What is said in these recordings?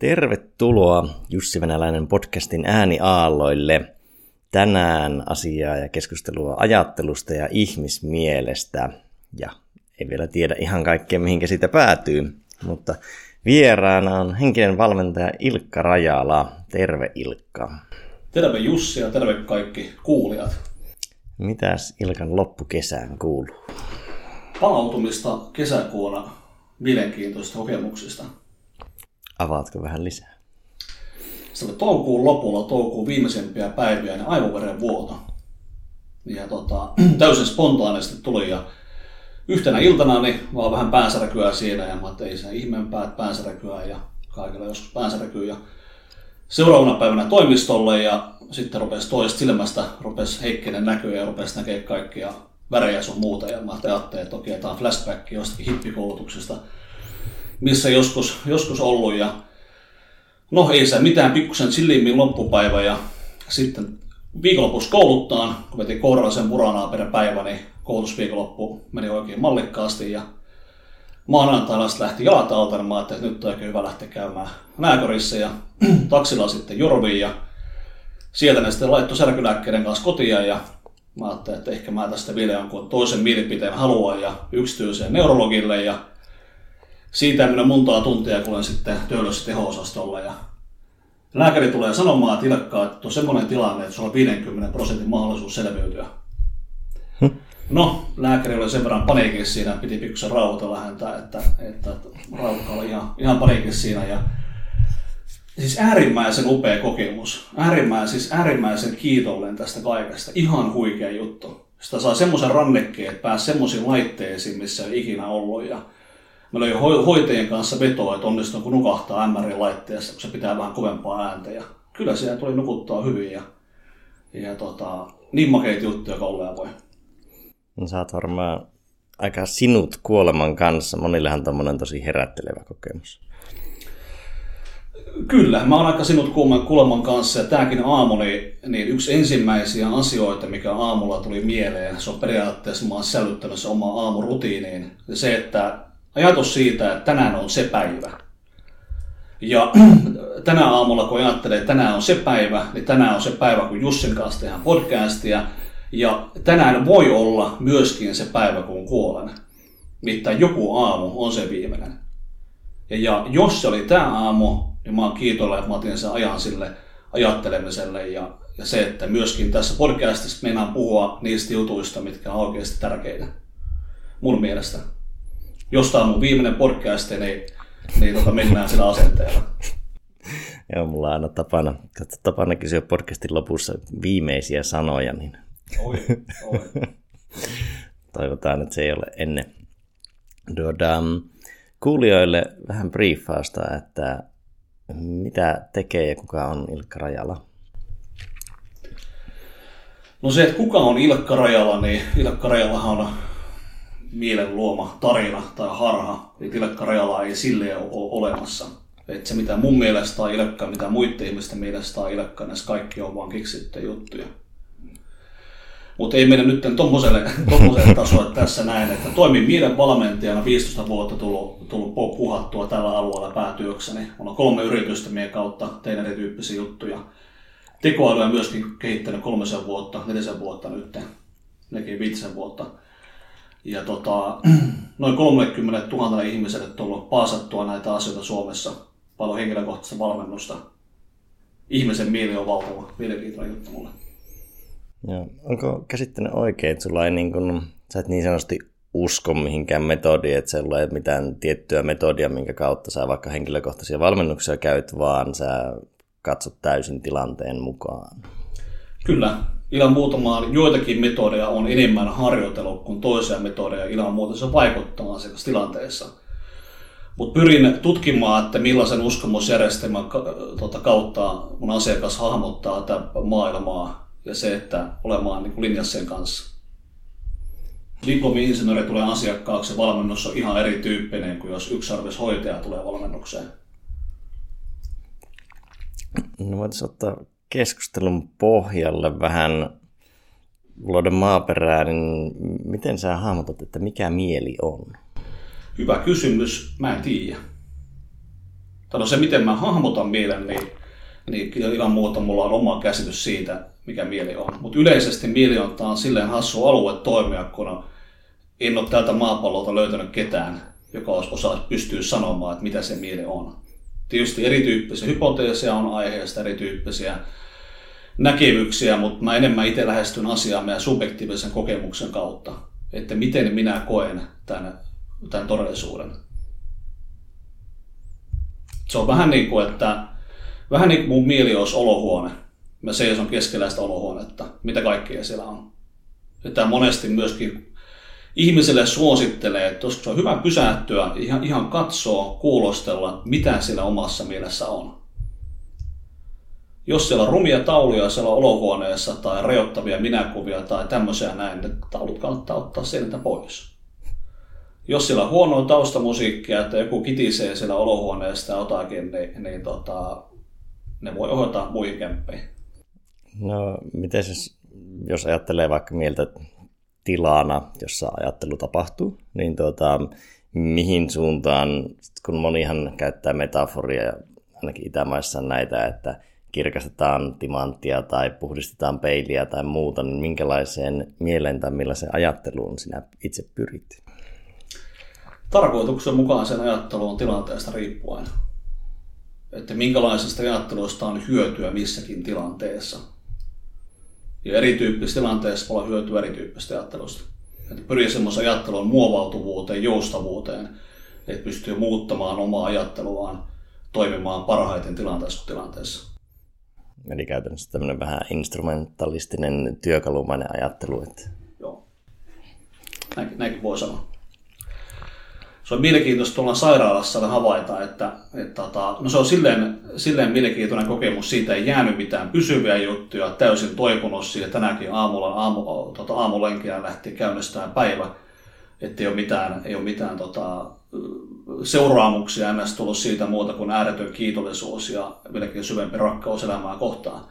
Tervetuloa Jussi Venäläinen podcastin ääniaalloille. Tänään asiaa ja keskustelua ajattelusta ja ihmismielestä. Ja ei vielä tiedä ihan kaikkea, mihinkä siitä päätyy. Mutta vieraana on henkinen valmentaja Ilkka Rajala. Terve Ilkka. Terve Jussi ja terve kaikki kuulijat. Mitäs Ilkan loppukesään kuuluu? Palautumista kesäkuuna mielenkiintoisista kokemuksista. Avaatko vähän lisää? Oli toukokuun lopulla, toukokuun viimeisimpiä päiviä, niin aivoveren vuoto. Ja tota, täysin spontaanisti tuli ja yhtenä iltana niin vaan vähän päänsäräkyä siinä ja mä tein sen ihmeempää, että päänsäräkyä ja kaikilla joskus päänsäräkyä. Ja seuraavana päivänä toimistolle ja sitten rupesi toista silmästä, rupesi heikkinen näkyä ja rupesi näkemään kaikkia värejä sun muuta. Ja mä ajattelin, että okei, tämä on flashback jostakin hippikoulutuksesta, missä joskus, joskus ollut. Ja no ei se mitään, pikkusen chillimmin loppupäivä ja sitten viikonlopussa kouluttaan, kun vetin kourallisen muranaa per päivä, niin koulutusviikonloppu meni oikein mallikkaasti ja maanantaina sitten lähti jalat alta, niin mä että nyt on hyvä lähteä käymään lääkärissä ja taksilla sitten Jorviin ja sieltä ne sitten laittoi särkylääkkeiden kanssa kotiin ja mä ajattelin, että ehkä mä tästä vielä jonkun toisen mielipiteen haluan ja yksityiseen neurologille ja siitä minä montaa tuntia, kun olen sitten töölössä teho-osastolla ja lääkäri tulee sanomaan, että Ilkka, että on semmoinen tilanne, että sulla on 50 prosentin mahdollisuus selviytyä. No, lääkäri oli sen verran paniikissa siinä, piti pikkusen rauhoitella häntä, että, että, että Raukka oli ihan, ihan paniikissa siinä. Ja, siis äärimmäisen upea kokemus. Äärimmäisen, siis äärimmäisen kiitollinen tästä kaikesta. Ihan huikea juttu. Sitä saa semmoisen rannekkeen, että pääsi semmoisiin laitteisiin, missä ei ikinä ollut. Ja meillä oli hoitajien kanssa vetoa, että onnistuu kun nukahtaa MR-laitteessa, kun se pitää vähän kovempaa ääntä. Ja kyllä siellä tuli nukuttaa hyvin. Ja, ja tota, niin makeita juttuja kuin voi. No, sä oot varmaan aika sinut kuoleman kanssa. Monillehan tommonen tosi herättelevä kokemus. Kyllä, mä oon aika sinut kuoleman kanssa ja tääkin aamu niin, niin yksi ensimmäisiä asioita, mikä aamulla tuli mieleen, se on periaatteessa mä oon sisällyttänyt se oma aamurutiiniin. Se, että ajatus siitä, että tänään on se päivä. Ja tänä aamulla, kun ajattelee, että tänään on se päivä, niin tänään on se päivä, kun Jussin kanssa tehdään podcastia, ja tänään voi olla myöskin se päivä, kun kuolen. Mitään joku aamu on se viimeinen. Ja, ja jos se oli tämä aamu, niin mä oon kiitollinen, että mä otin sen ajan sille ajattelemiselle ja, ja se, että myöskin tässä podcastissa meinaan puhua niistä jutuista, mitkä on oikeasti tärkeitä. Mun mielestä. Jos tämä on mun viimeinen podcast, niin, niin tota mennään sillä asenteella. Joo, mulla on aina tapana, tapana kysyä podcastin lopussa viimeisiä sanoja, niin Oi, oi. Toivotaan, että se ei ole ennen. Tuota, kuulijoille vähän briefausta, että mitä tekee ja kuka on Ilkka Rajala? No se, että kuka on Ilkka Rajala, niin Ilkka Rajalahan on mielen luoma tarina tai harha. Eli Ilkka Rajala ei sille ole olemassa. Että se mitä mun mielestä on Ilkka, mitä muiden ihmisten mielestä on Ilkka, niin kaikki on vaan kiksittyjä juttuja. Mutta ei mennä nyt tuommoiselle tasolle tässä näin, että toimin mielen valmentajana 15 vuotta tullut, tullut puhattua tällä alueella päätyökseni. Mulla on kolme yritystä meidän kautta, tein erityyppisiä juttuja. Tekoälyä myöskin kehittänyt kolmisen vuotta, nelisen vuotta nyt, nekin viitisen vuotta. Ja tota, noin 30 000 ihmiselle tullut paasattua näitä asioita Suomessa, paljon henkilökohtaista valmennusta. Ihmisen mieli on valtava, mielenkiintoinen juttu mulle. Joo. Onko käsittänyt oikein, että sulla ei niin kuin, sä et niin sanotusti usko mihinkään metodiin, että sulla ei ole mitään tiettyä metodia, minkä kautta sä vaikka henkilökohtaisia valmennuksia käyt, vaan sä katsot täysin tilanteen mukaan? Kyllä. Ilman muutamaan joitakin metodeja on enemmän harjoitelu kuin toisia metodeja. Ilman muuta se vaikuttaa asiakastilanteessa. Mutta pyrin tutkimaan, että millaisen uskomusjärjestelmän tota, kautta mun asiakas hahmottaa tätä maailmaa ja se, että olemaan niin linjassa sen kanssa. Diplomi-insinööri tulee asiakkaaksi valmennus on ihan erityyppinen kuin jos hoitaja tulee valmennukseen. No voitaisiin ottaa keskustelun pohjalle vähän luoda maaperää, niin miten sä hahmotat, että mikä mieli on? Hyvä kysymys, mä en tiedä. No se, miten mä hahmotan mielen, niin, niin ilman muuta mulla on oma käsitys siitä, mikä mieli on. Mutta yleisesti mieli on taas silleen hassu alue toimia, kun en ole tältä maapallolta löytänyt ketään, joka osaa pystyä sanomaan, että mitä se mieli on. Tietysti erityyppisiä hypoteeseja on aiheesta, erityyppisiä näkemyksiä, mutta mä enemmän itse lähestyn asiaa meidän subjektiivisen kokemuksen kautta, että miten minä koen tämän, tämän todellisuuden. Se on vähän niin kuin, että vähän niin kuin mun mieli olisi olohuone. Mä seison keskellä sitä olohuonetta, mitä kaikkea siellä on. Ja tämä monesti myöskin ihmiselle suosittelee, että se on hyvä pysähtyä, ihan, ihan katsoa, kuulostella, mitä siellä omassa mielessä on. Jos siellä on rumia tauluja siellä olohuoneessa tai rajoittavia minäkuvia tai tämmöisiä näin, niin taulut kannattaa ottaa sieltä pois. Jos siellä on huonoa taustamusiikkia, että joku kitisee siellä olohuoneesta jotakin, niin, niin tota, ne voi ohjata muihin kämppeihin. No, miten jos, jos ajattelee vaikka mieltä tilana, jossa ajattelu tapahtuu, niin tuota, mihin suuntaan, kun monihan käyttää metaforia, ainakin Itämaissa näitä, että kirkastetaan timanttia tai puhdistetaan peiliä tai muuta, niin minkälaiseen mieleen tai millaiseen ajatteluun sinä itse pyrit? Tarkoituksen mukaan sen ajattelu on tilanteesta riippuen. Että minkälaisesta ajattelusta on hyötyä missäkin tilanteessa. Ja erityyppisessä tilanteessa voi olla hyötyä erityyppisestä ajattelusta. Että pyrii semmoisen ajattelun muovautuvuuteen, joustavuuteen, että pystyy muuttamaan omaa ajatteluaan toimimaan parhaiten tilanteessa kuin tilanteessa. Eli käytännössä tämmöinen vähän instrumentalistinen työkalumainen ajattelu. Että... Joo, näinkin, näinkin voi sanoa se on mielenkiintoista tuolla sairaalassa havaita, että, että että no se on silleen, silleen mielenkiintoinen kokemus, siitä ei jäänyt mitään pysyviä juttuja, täysin toipunut siitä. Tänäkin aamulla aamu, tota, aamulenkiä lähti käynnistään päivä, ettei ole mitään, ei ole mitään tota, seuraamuksia ennäs tullut siitä muuta kuin ääretön kiitollisuus ja vieläkin syvempi rakkaus elämää kohtaan.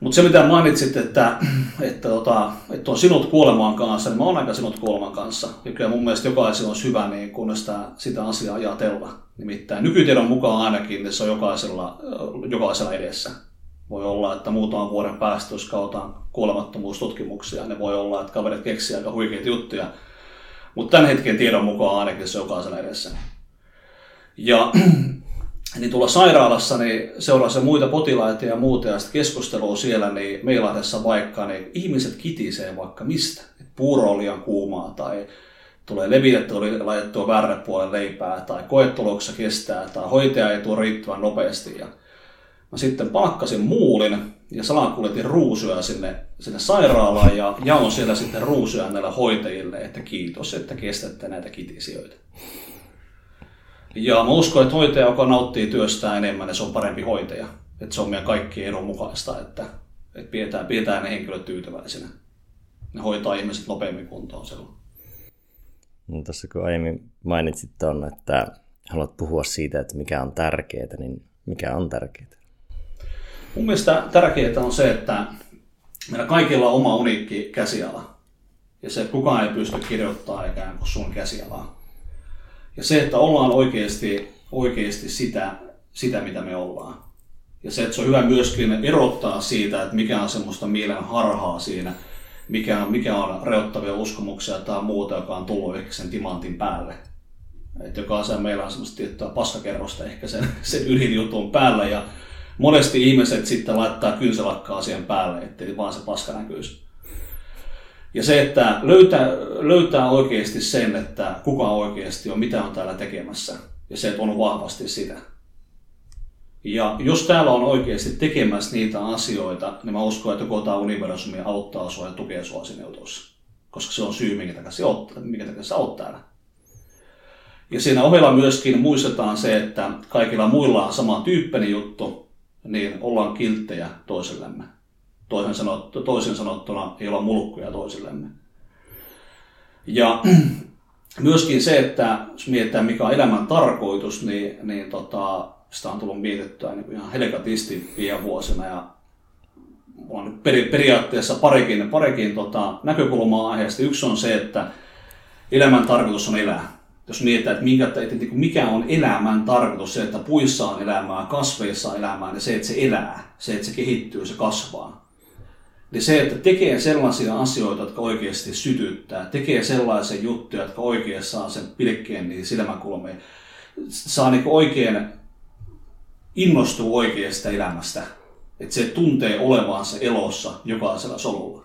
Mutta se mitä mainitsit, että, että, tota, että on sinut kuolemaan kanssa, niin mä oon aika sinut kuoleman kanssa. Ja kyllä mun mielestä jokaisella on hyvä, niin kun sitä, sitä asiaa ajatella. Nimittäin nykytiedon mukaan ainakin niin se on jokaisella, jokaisella edessä. Voi olla, että muutaman vuoden päästä, jos kautaan kuolemattomuustutkimuksia, ne voi olla, että kaverit keksii aika huikeita juttuja. Mutta tämän hetken tiedon mukaan ainakin se on jokaisella edessä. Ja niin tuolla sairaalassa niin seurasi muita potilaita ja muuta ja sitten keskustelua siellä niin Meilahdessa vaikka, niin ihmiset kitisee vaikka mistä. Puuro on liian kuumaa tai tulee levitetty, oli laitettua väärä puolen leipää tai koetuloksessa kestää tai hoitaja ei tuo riittävän nopeasti. Ja mä sitten palkkasin muulin ja salakuljetin ruusuja sinne, sinne sairaalaan ja jaon siellä sitten ruusuja näille hoitajille, että kiitos, että kestätte näitä kitisijoita. Ja mä uskon, että hoitaja, joka nauttii työstään enemmän, niin se on parempi hoitaja. Että se on meidän kaikkien edun mukaista, että, että pidetään, pidetään ne henkilöt tyytyväisinä. Ne hoitaa ihmiset nopeammin kuntoon silloin. No, tuossa kun aiemmin mainitsit tuon, että haluat puhua siitä, että mikä on tärkeää, niin mikä on tärkeää? Mun mielestä tärkeää on se, että meillä kaikilla on oma uniikki käsiala. Ja se, että kukaan ei pysty kirjoittamaan ikään kuin sun käsialaa. Ja se, että ollaan oikeasti, oikeasti sitä, sitä, mitä me ollaan. Ja se, että se on hyvä myöskin erottaa siitä, että mikä on semmoista mielen harhaa siinä, mikä on, mikä on reottavia uskomuksia tai muuta, joka on tullut ehkä sen timantin päälle. Että jokaisen meillä on semmoista tiettyä paskakerrosta ehkä sen, sen ydinjutun päällä ja monesti ihmiset sitten laittaa kynselakkaa siihen päälle, ettei vaan se paska näkyisi. Ja se, että löytää, löytää oikeasti sen, että kuka oikeasti on, mitä on täällä tekemässä. Ja se, että on vahvasti sitä. Ja jos täällä on oikeasti tekemässä niitä asioita, niin mä uskon, että koko tämä universumi auttaa sua ja tukee sua jutussa. Koska se on syy, minkä takia, sä oot, minkä oot täällä. Ja siinä ohella myöskin muistetaan se, että kaikilla muilla on sama tyyppinen juttu, niin ollaan kilttejä toisellemme toisin, sanottu, toisin sanottuna ei olla mulkkuja toisillemme. Ja myöskin se, että jos mietitään mikä on elämän tarkoitus, niin, niin tota, sitä on tullut mietittyä niin ihan helkatisti viime vuosina ja on peri, periaatteessa parikin, parikin tota, näkökulmaa aiheesta. Yksi on se, että elämän tarkoitus on elää. Jos mietitään, että mikä, että niinku mikä on elämän tarkoitus, se, että puissa on elämää, kasveissa on elämää, niin se, että se elää, se, että se kehittyy, se kasvaa. Niin se, että tekee sellaisia asioita, jotka oikeasti sytyttää, tekee sellaisia juttuja, jotka oikeasti saa sen pilkkeen niin silmäkulmiin, saa niin oikein innostua oikeasta elämästä. Että se tuntee olevansa elossa jokaisella solulla.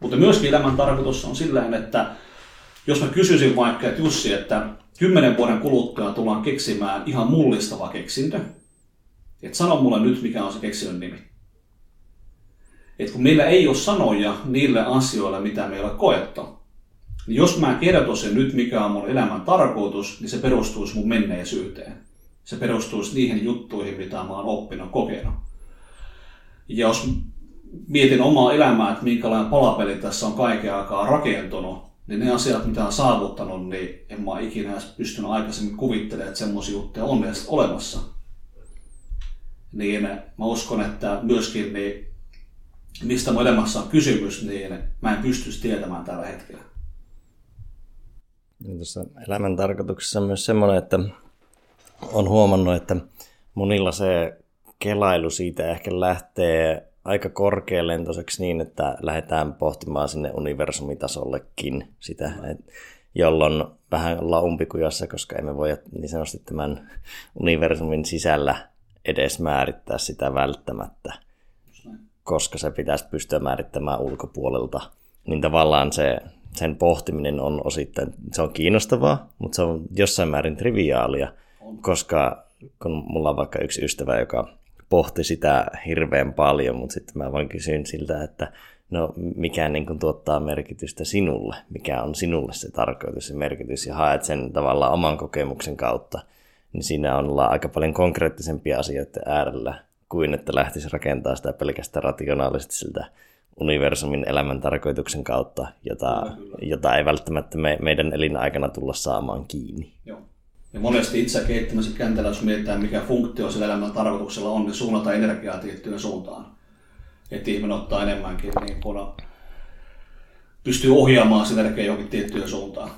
Mutta myöskin elämän tarkoitus on sillä että jos mä kysyisin vaikka, että Jussi, että kymmenen vuoden kuluttua tullaan keksimään ihan mullistava keksintö, että sano mulle nyt, mikä on se keksinnön nimi. Että kun meillä ei ole sanoja niille asioille, mitä meillä koettu, niin jos mä kertoisin nyt, mikä on mun elämän tarkoitus, niin se perustuisi mun menneisyyteen. Se perustuisi niihin juttuihin, mitä mä oon oppinut, kokenut. Ja jos mietin omaa elämää, että minkälainen palapeli tässä on kaiken aikaa rakentunut, niin ne asiat, mitä on saavuttanut, niin en mä ikinä edes pystynyt aikaisemmin kuvittelemaan, että semmoisia juttuja on edes olemassa. Niin mä uskon, että myöskin niin, mistä elämässä on kysymys, niin mä en pystyisi tietämään tällä hetkellä. Ja tuossa elämän tarkoituksessa on myös semmoinen, että on huomannut, että monilla se kelailu siitä ehkä lähtee aika korkealentoiseksi niin, että lähdetään pohtimaan sinne universumitasollekin sitä, et, jolloin vähän laumpikujassa, koska emme voi niin sanotusti tämän universumin sisällä edes määrittää sitä välttämättä, koska se pitäisi pystyä määrittämään ulkopuolelta. Niin tavallaan se, sen pohtiminen on osittain, se on kiinnostavaa, mutta se on jossain määrin triviaalia, koska kun mulla on vaikka yksi ystävä, joka pohti sitä hirveän paljon, mutta sitten mä vaan kysyin siltä, että no mikä niin kuin tuottaa merkitystä sinulle, mikä on sinulle se tarkoitus ja merkitys? Ja haet sen tavallaan oman kokemuksen kautta, niin siinä on aika paljon konkreettisempia asioita äärellä kuin että lähtisi rakentaa sitä pelkästään rationaalisesti siltä universumin elämän tarkoituksen kautta, jota, jota ei välttämättä me, meidän elinaikana tulla saamaan kiinni. Joo. Ja monesti itse kehittämisen kentällä, jos mietitään mikä funktio sillä elämän tarkoituksella on, niin suunnata energiaa tiettyyn suuntaan. Että ihminen ottaa enemmänkin niin kun pystyy ohjaamaan sitä energiaa johonkin tiettyyn suuntaan.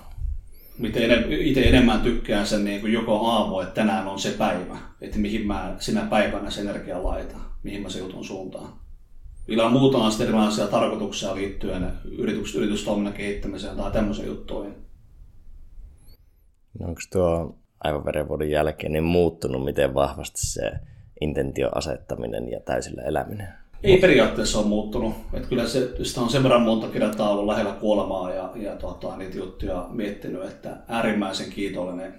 Miten itse enemmän tykkään sen niin kuin joko aamu, että tänään on se päivä, että mihin mä sinä päivänä se energia laitan, mihin mä se jutun suuntaan. Vielä on muutama erilaisia tarkoituksia liittyen yritys, yritystoiminnan kehittämiseen tai tämmöisiin juttuihin. No onko tuo aivoverenvuodon jälkeen niin muuttunut miten vahvasti se intentio asettaminen ja täysillä eläminen? Ei periaatteessa ole muuttunut. Että kyllä se, sitä on sen verran monta kertaa ollut lähellä kuolemaa ja, ja tota, niitä juttuja miettinyt, että äärimmäisen kiitollinen,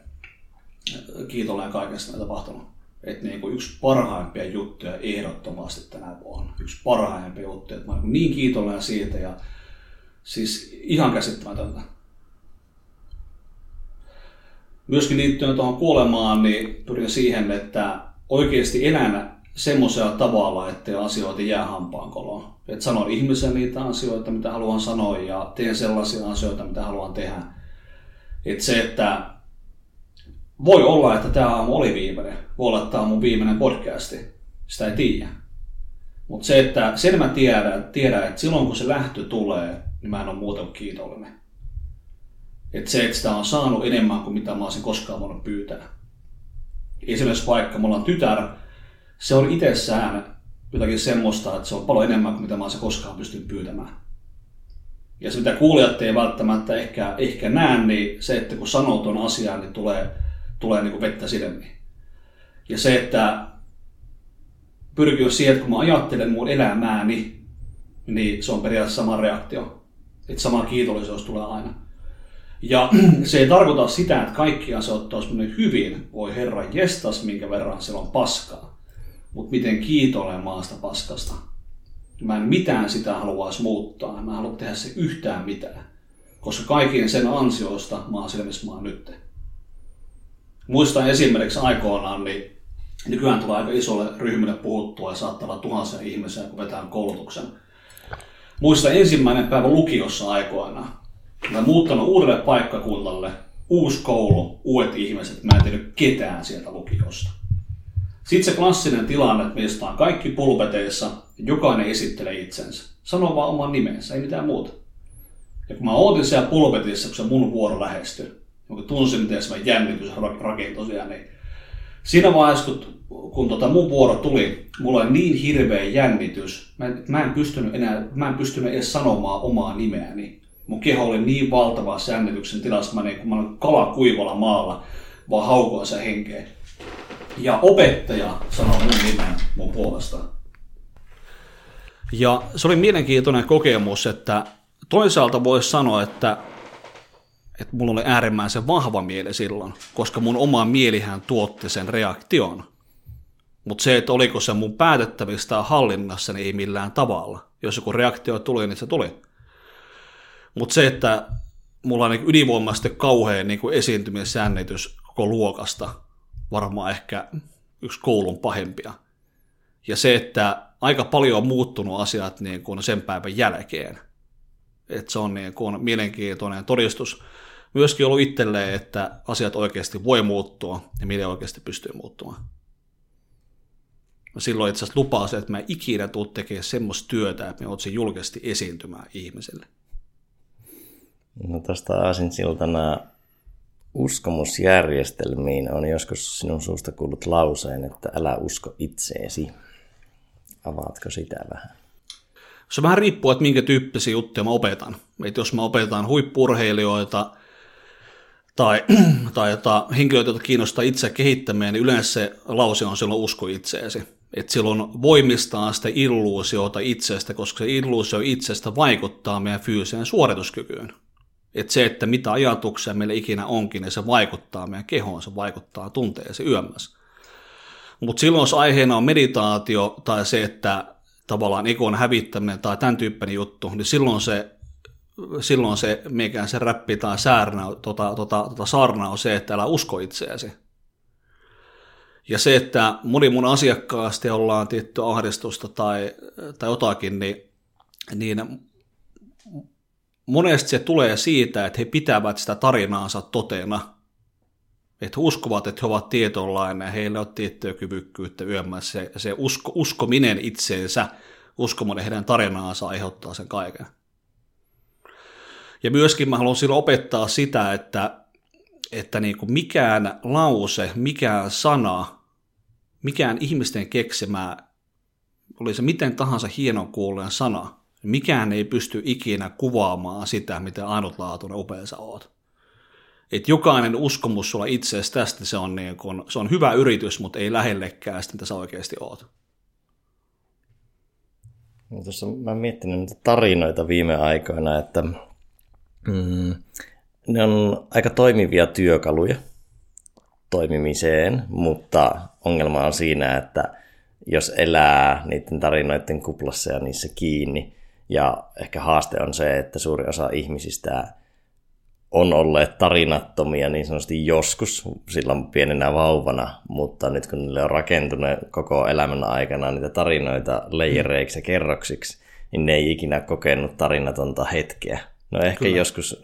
kiitollinen kaikesta on tapahtunut. Että niin kuin yksi parhaimpia juttuja ehdottomasti tänä vuonna. Yksi parhaimpia juttuja. Että mä olen niin kiitollinen siitä ja siis ihan käsittämätöntä myöskin liittyen tuohon kuolemaan, niin pyrin siihen, että oikeasti elän semmoisella tavalla, että asioita jää hampaan koloon. Että sanon ihmisen niitä asioita, mitä haluan sanoa ja teen sellaisia asioita, mitä haluan tehdä. Että se, että voi olla, että tämä aamu oli viimeinen. Voi olla, että tämä on mun viimeinen podcasti. Sitä ei tiedä. Mutta se, että sen mä tiedän, tiedän, että silloin kun se lähtö tulee, niin mä en ole muuta kuin kiitollinen. Että se, että sitä on saanut enemmän kuin mitä mä olisin koskaan voinut pyytää. Esimerkiksi vaikka mulla on tytär, se on itsessään jotakin semmoista, että se on paljon enemmän kuin mitä mä olisin koskaan pystynyt pyytämään. Ja se, mitä kuulijat ei välttämättä ehkä, ehkä näe, niin se, että kun sanoo tuon asian, niin tulee, tulee niin kuin vettä silmiin. Ja se, että pyrkii siihen, että kun mä ajattelen mun elämääni, niin se on periaatteessa sama reaktio. Että sama kiitollisuus tulee aina. Ja se ei tarkoita sitä, että kaikki asiat olisi hyvin. Voi Herra jestas, minkä verran siellä on paskaa. Mutta miten kiitollinen maasta paskasta. Mä en mitään sitä haluaisi muuttaa. Mä en halua tehdä se yhtään mitään. Koska kaikkien sen ansiosta mä oon siellä, missä mä oon nyt. Muistan esimerkiksi aikoinaan, niin nykyään tulee aika isolle ryhmille puhuttua ja saattaa olla tuhansia ihmisiä, kun vetään koulutuksen. Muistan ensimmäinen päivä lukiossa aikoinaan Mä muuttanut uudelle paikkakunnalle, uusi koulu, uudet ihmiset, mä en tehnyt ketään sieltä lukiosta. Sitten se klassinen tilanne, että meistä on kaikki pulpeteissa, jokainen esittelee itsensä. Sanoo vaan oman nimensä, ei mitään muuta. Ja kun mä ootin siellä pulpetissa, kun se mun vuoro lähestyi, kun tunsin, miten se jännitys rakentui siellä, niin siinä vaiheessa, kun, kun tota mun vuoro tuli, mulla oli niin hirveä jännitys, mä, mä en pystynyt enää, mä en pystynyt edes sanomaan omaa nimeäni. Mun keho oli niin valtava jännityksen tilassa, mä niin, kun mä olin kala kuivalla maalla, vaan haukua se henkeä. Ja opettaja sanoi mun nimen mun puolesta. Ja se oli mielenkiintoinen kokemus, että toisaalta voisi sanoa, että, että mulla oli äärimmäisen vahva mieli silloin, koska mun oma mielihän tuotti sen reaktion. Mutta se, että oliko se mun päätettävistä hallinnassa, niin ei millään tavalla. Jos joku reaktio tuli, niin se tuli. Mutta se, että mulla on niin ylivoimaisesti kauhean niin esiintymisjännitys koko luokasta, varmaan ehkä yksi koulun pahimpia. Ja se, että aika paljon on muuttunut asiat niin kuin sen päivän jälkeen. Että se on niin kuin mielenkiintoinen todistus myöskin ollut itselleen, että asiat oikeasti voi muuttua ja miten oikeasti pystyy muuttumaan. Silloin itse asiassa lupaa se, että mä ikinä tuu tekemään semmoista työtä, että me olisin julkisesti esiintymään ihmiselle. No tästä aasinsiltana uskomusjärjestelmiin on joskus sinun suusta kuullut lauseen, että älä usko itseesi. Avaatko sitä vähän? Se vähän riippuu, että minkä tyyppisiä juttuja mä opetan. Et jos mä opetan huippurheilijoita tai, tai jota, henkilöitä, joita kiinnostaa itse kehittämään, niin yleensä se lause on silloin usko itseesi. Että silloin voimistaa sitä illuusiota itsestä, koska se illuusio itsestä vaikuttaa meidän fyysiseen suorituskykyyn. Että se, että mitä ajatuksia meillä ikinä onkin, niin se vaikuttaa meidän kehoon, se vaikuttaa tunteeseen yömmässä. Mutta silloin, jos aiheena on meditaatio tai se, että tavallaan ikon hävittäminen tai tämän tyyppinen juttu, niin silloin se, silloin se mikä se räppi tai säärnä, tota, tota, tota saarna on se, että älä usko itseäsi. Ja se, että moni mun asiakkaasti ollaan tiettyä ahdistusta tai, tai jotakin, niin, niin monesti se tulee siitä, että he pitävät sitä tarinaansa totena. Että uskovat, että he ovat tietonlainen ja heillä on tiettyä kyvykkyyttä yömmässä. Se, se usko, uskominen itseensä, uskominen heidän tarinaansa aiheuttaa sen kaiken. Ja myöskin mä haluan silloin opettaa sitä, että, että niin kuin mikään lause, mikään sana, mikään ihmisten keksimä, oli se miten tahansa hienon kuulen sana, mikään ei pysty ikinä kuvaamaan sitä, miten ainutlaatuinen upea sä oot. Et jokainen uskomus sulla itseäsi tästä, se on, niin kun, se on hyvä yritys, mutta ei lähellekään sitä, mitä sä oikeasti oot. No, tuossa mä oon miettinyt niitä tarinoita viime aikoina, että mm, ne on aika toimivia työkaluja toimimiseen, mutta ongelma on siinä, että jos elää niiden tarinoiden kuplassa ja niissä kiinni, ja ehkä haaste on se, että suuri osa ihmisistä on olleet tarinattomia niin sanotusti joskus silloin pienenä vauvana, mutta nyt kun niille on rakentunut koko elämän aikana niitä tarinoita leijereiksi ja kerroksiksi, niin ne ei ikinä kokenut tarinatonta hetkeä. No ehkä Kyllä. joskus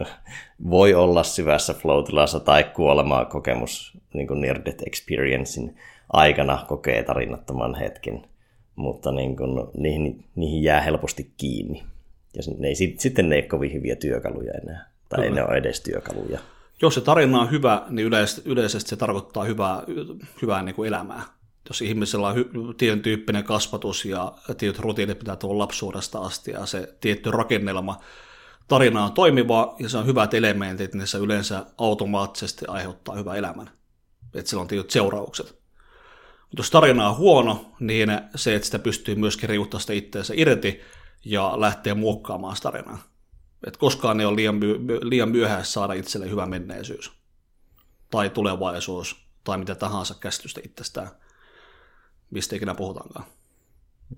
voi olla syvässä flow tai kuolemaa kokemus, niin kuin near death experiencein aikana kokee tarinattoman hetken mutta niin kuin, niihin, niihin jää helposti kiinni. Ja ne ei, sitten ne ei ole kovin hyviä työkaluja enää, tai Kyllä. ei ne ole edes työkaluja. Jos se tarina on hyvä, niin yleisesti, yleisesti se tarkoittaa hyvää, hyvää niin kuin elämää. Jos ihmisellä on hy- tietyn tyyppinen kasvatus ja tietyt rutiinit pitää tulla lapsuudesta asti ja se tietty rakennelma, tarina on toimiva ja se on hyvät elementit, niin se yleensä automaattisesti aiheuttaa hyvän elämän. Että sillä on tietyt seuraukset. Jos tarina on huono, niin se, että sitä pystyy myöskin riuttamaan sitä itseensä irti ja lähteä muokkaamaan sitä tarinaa. Et koskaan ei ole liian, my- liian myöhäistä saada itselle hyvä menneisyys tai tulevaisuus tai mitä tahansa käsitystä itsestään, mistä ikinä puhutaankaan.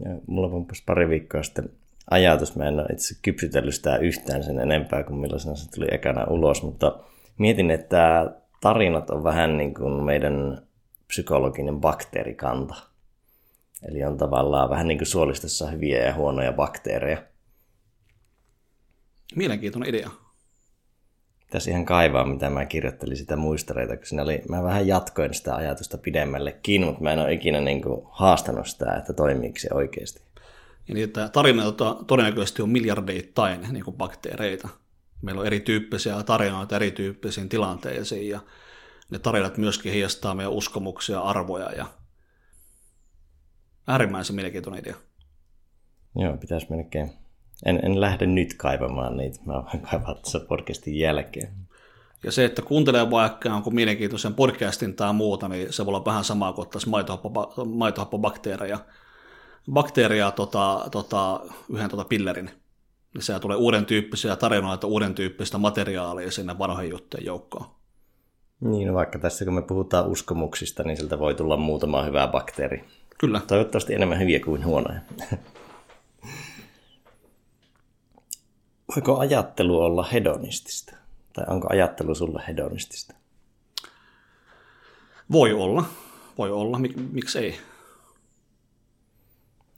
Ja mulla on pari viikkoa sitten ajatus, mä en ole itse kypsytellyt sitä yhtään sen enempää kuin millaisena se tuli ekana ulos, mutta mietin, että tarinat on vähän niin kuin meidän psykologinen bakteerikanta. Eli on tavallaan vähän niin kuin suolistossa hyviä ja huonoja bakteereja. Mielenkiintoinen idea. Tässä ihan kaivaa, mitä mä kirjoittelin sitä muistereita, kun siinä oli, mä vähän jatkoin sitä ajatusta pidemmällekin, mutta mä en ole ikinä niin kuin haastanut sitä, että toimiiko se oikeasti. Ja että tarinoita todennäköisesti on miljardeittain niin kuin bakteereita, Meillä on erityyppisiä tarinoita erityyppisiin tilanteisiin ja ne tarinat myöskin heijastaa meidän uskomuksia, arvoja ja äärimmäisen mielenkiintoinen idea. Joo, pitäisi melkein. En, en lähde nyt kaivamaan niitä, mä voin kaivaa tässä podcastin jälkeen. Ja se, että kuuntelee vaikka jonkun mielenkiintoisen podcastin tai muuta, niin se voi olla vähän samaa kuin ottaisi maitohappobakteereja bakteeria tota, tota, yhden tota pillerin. Niin tulee uuden tyyppisiä tarinoita, uuden tyyppistä materiaalia sinne vanhojen juttujen joukkoon. Niin, no vaikka tässä kun me puhutaan uskomuksista, niin siltä voi tulla muutama hyvä bakteeri. Kyllä. Toivottavasti enemmän hyviä kuin huonoja. Voiko ajattelu olla hedonistista? Tai onko ajattelu sulle hedonistista? Voi olla. Voi olla. Mik, miksi ei?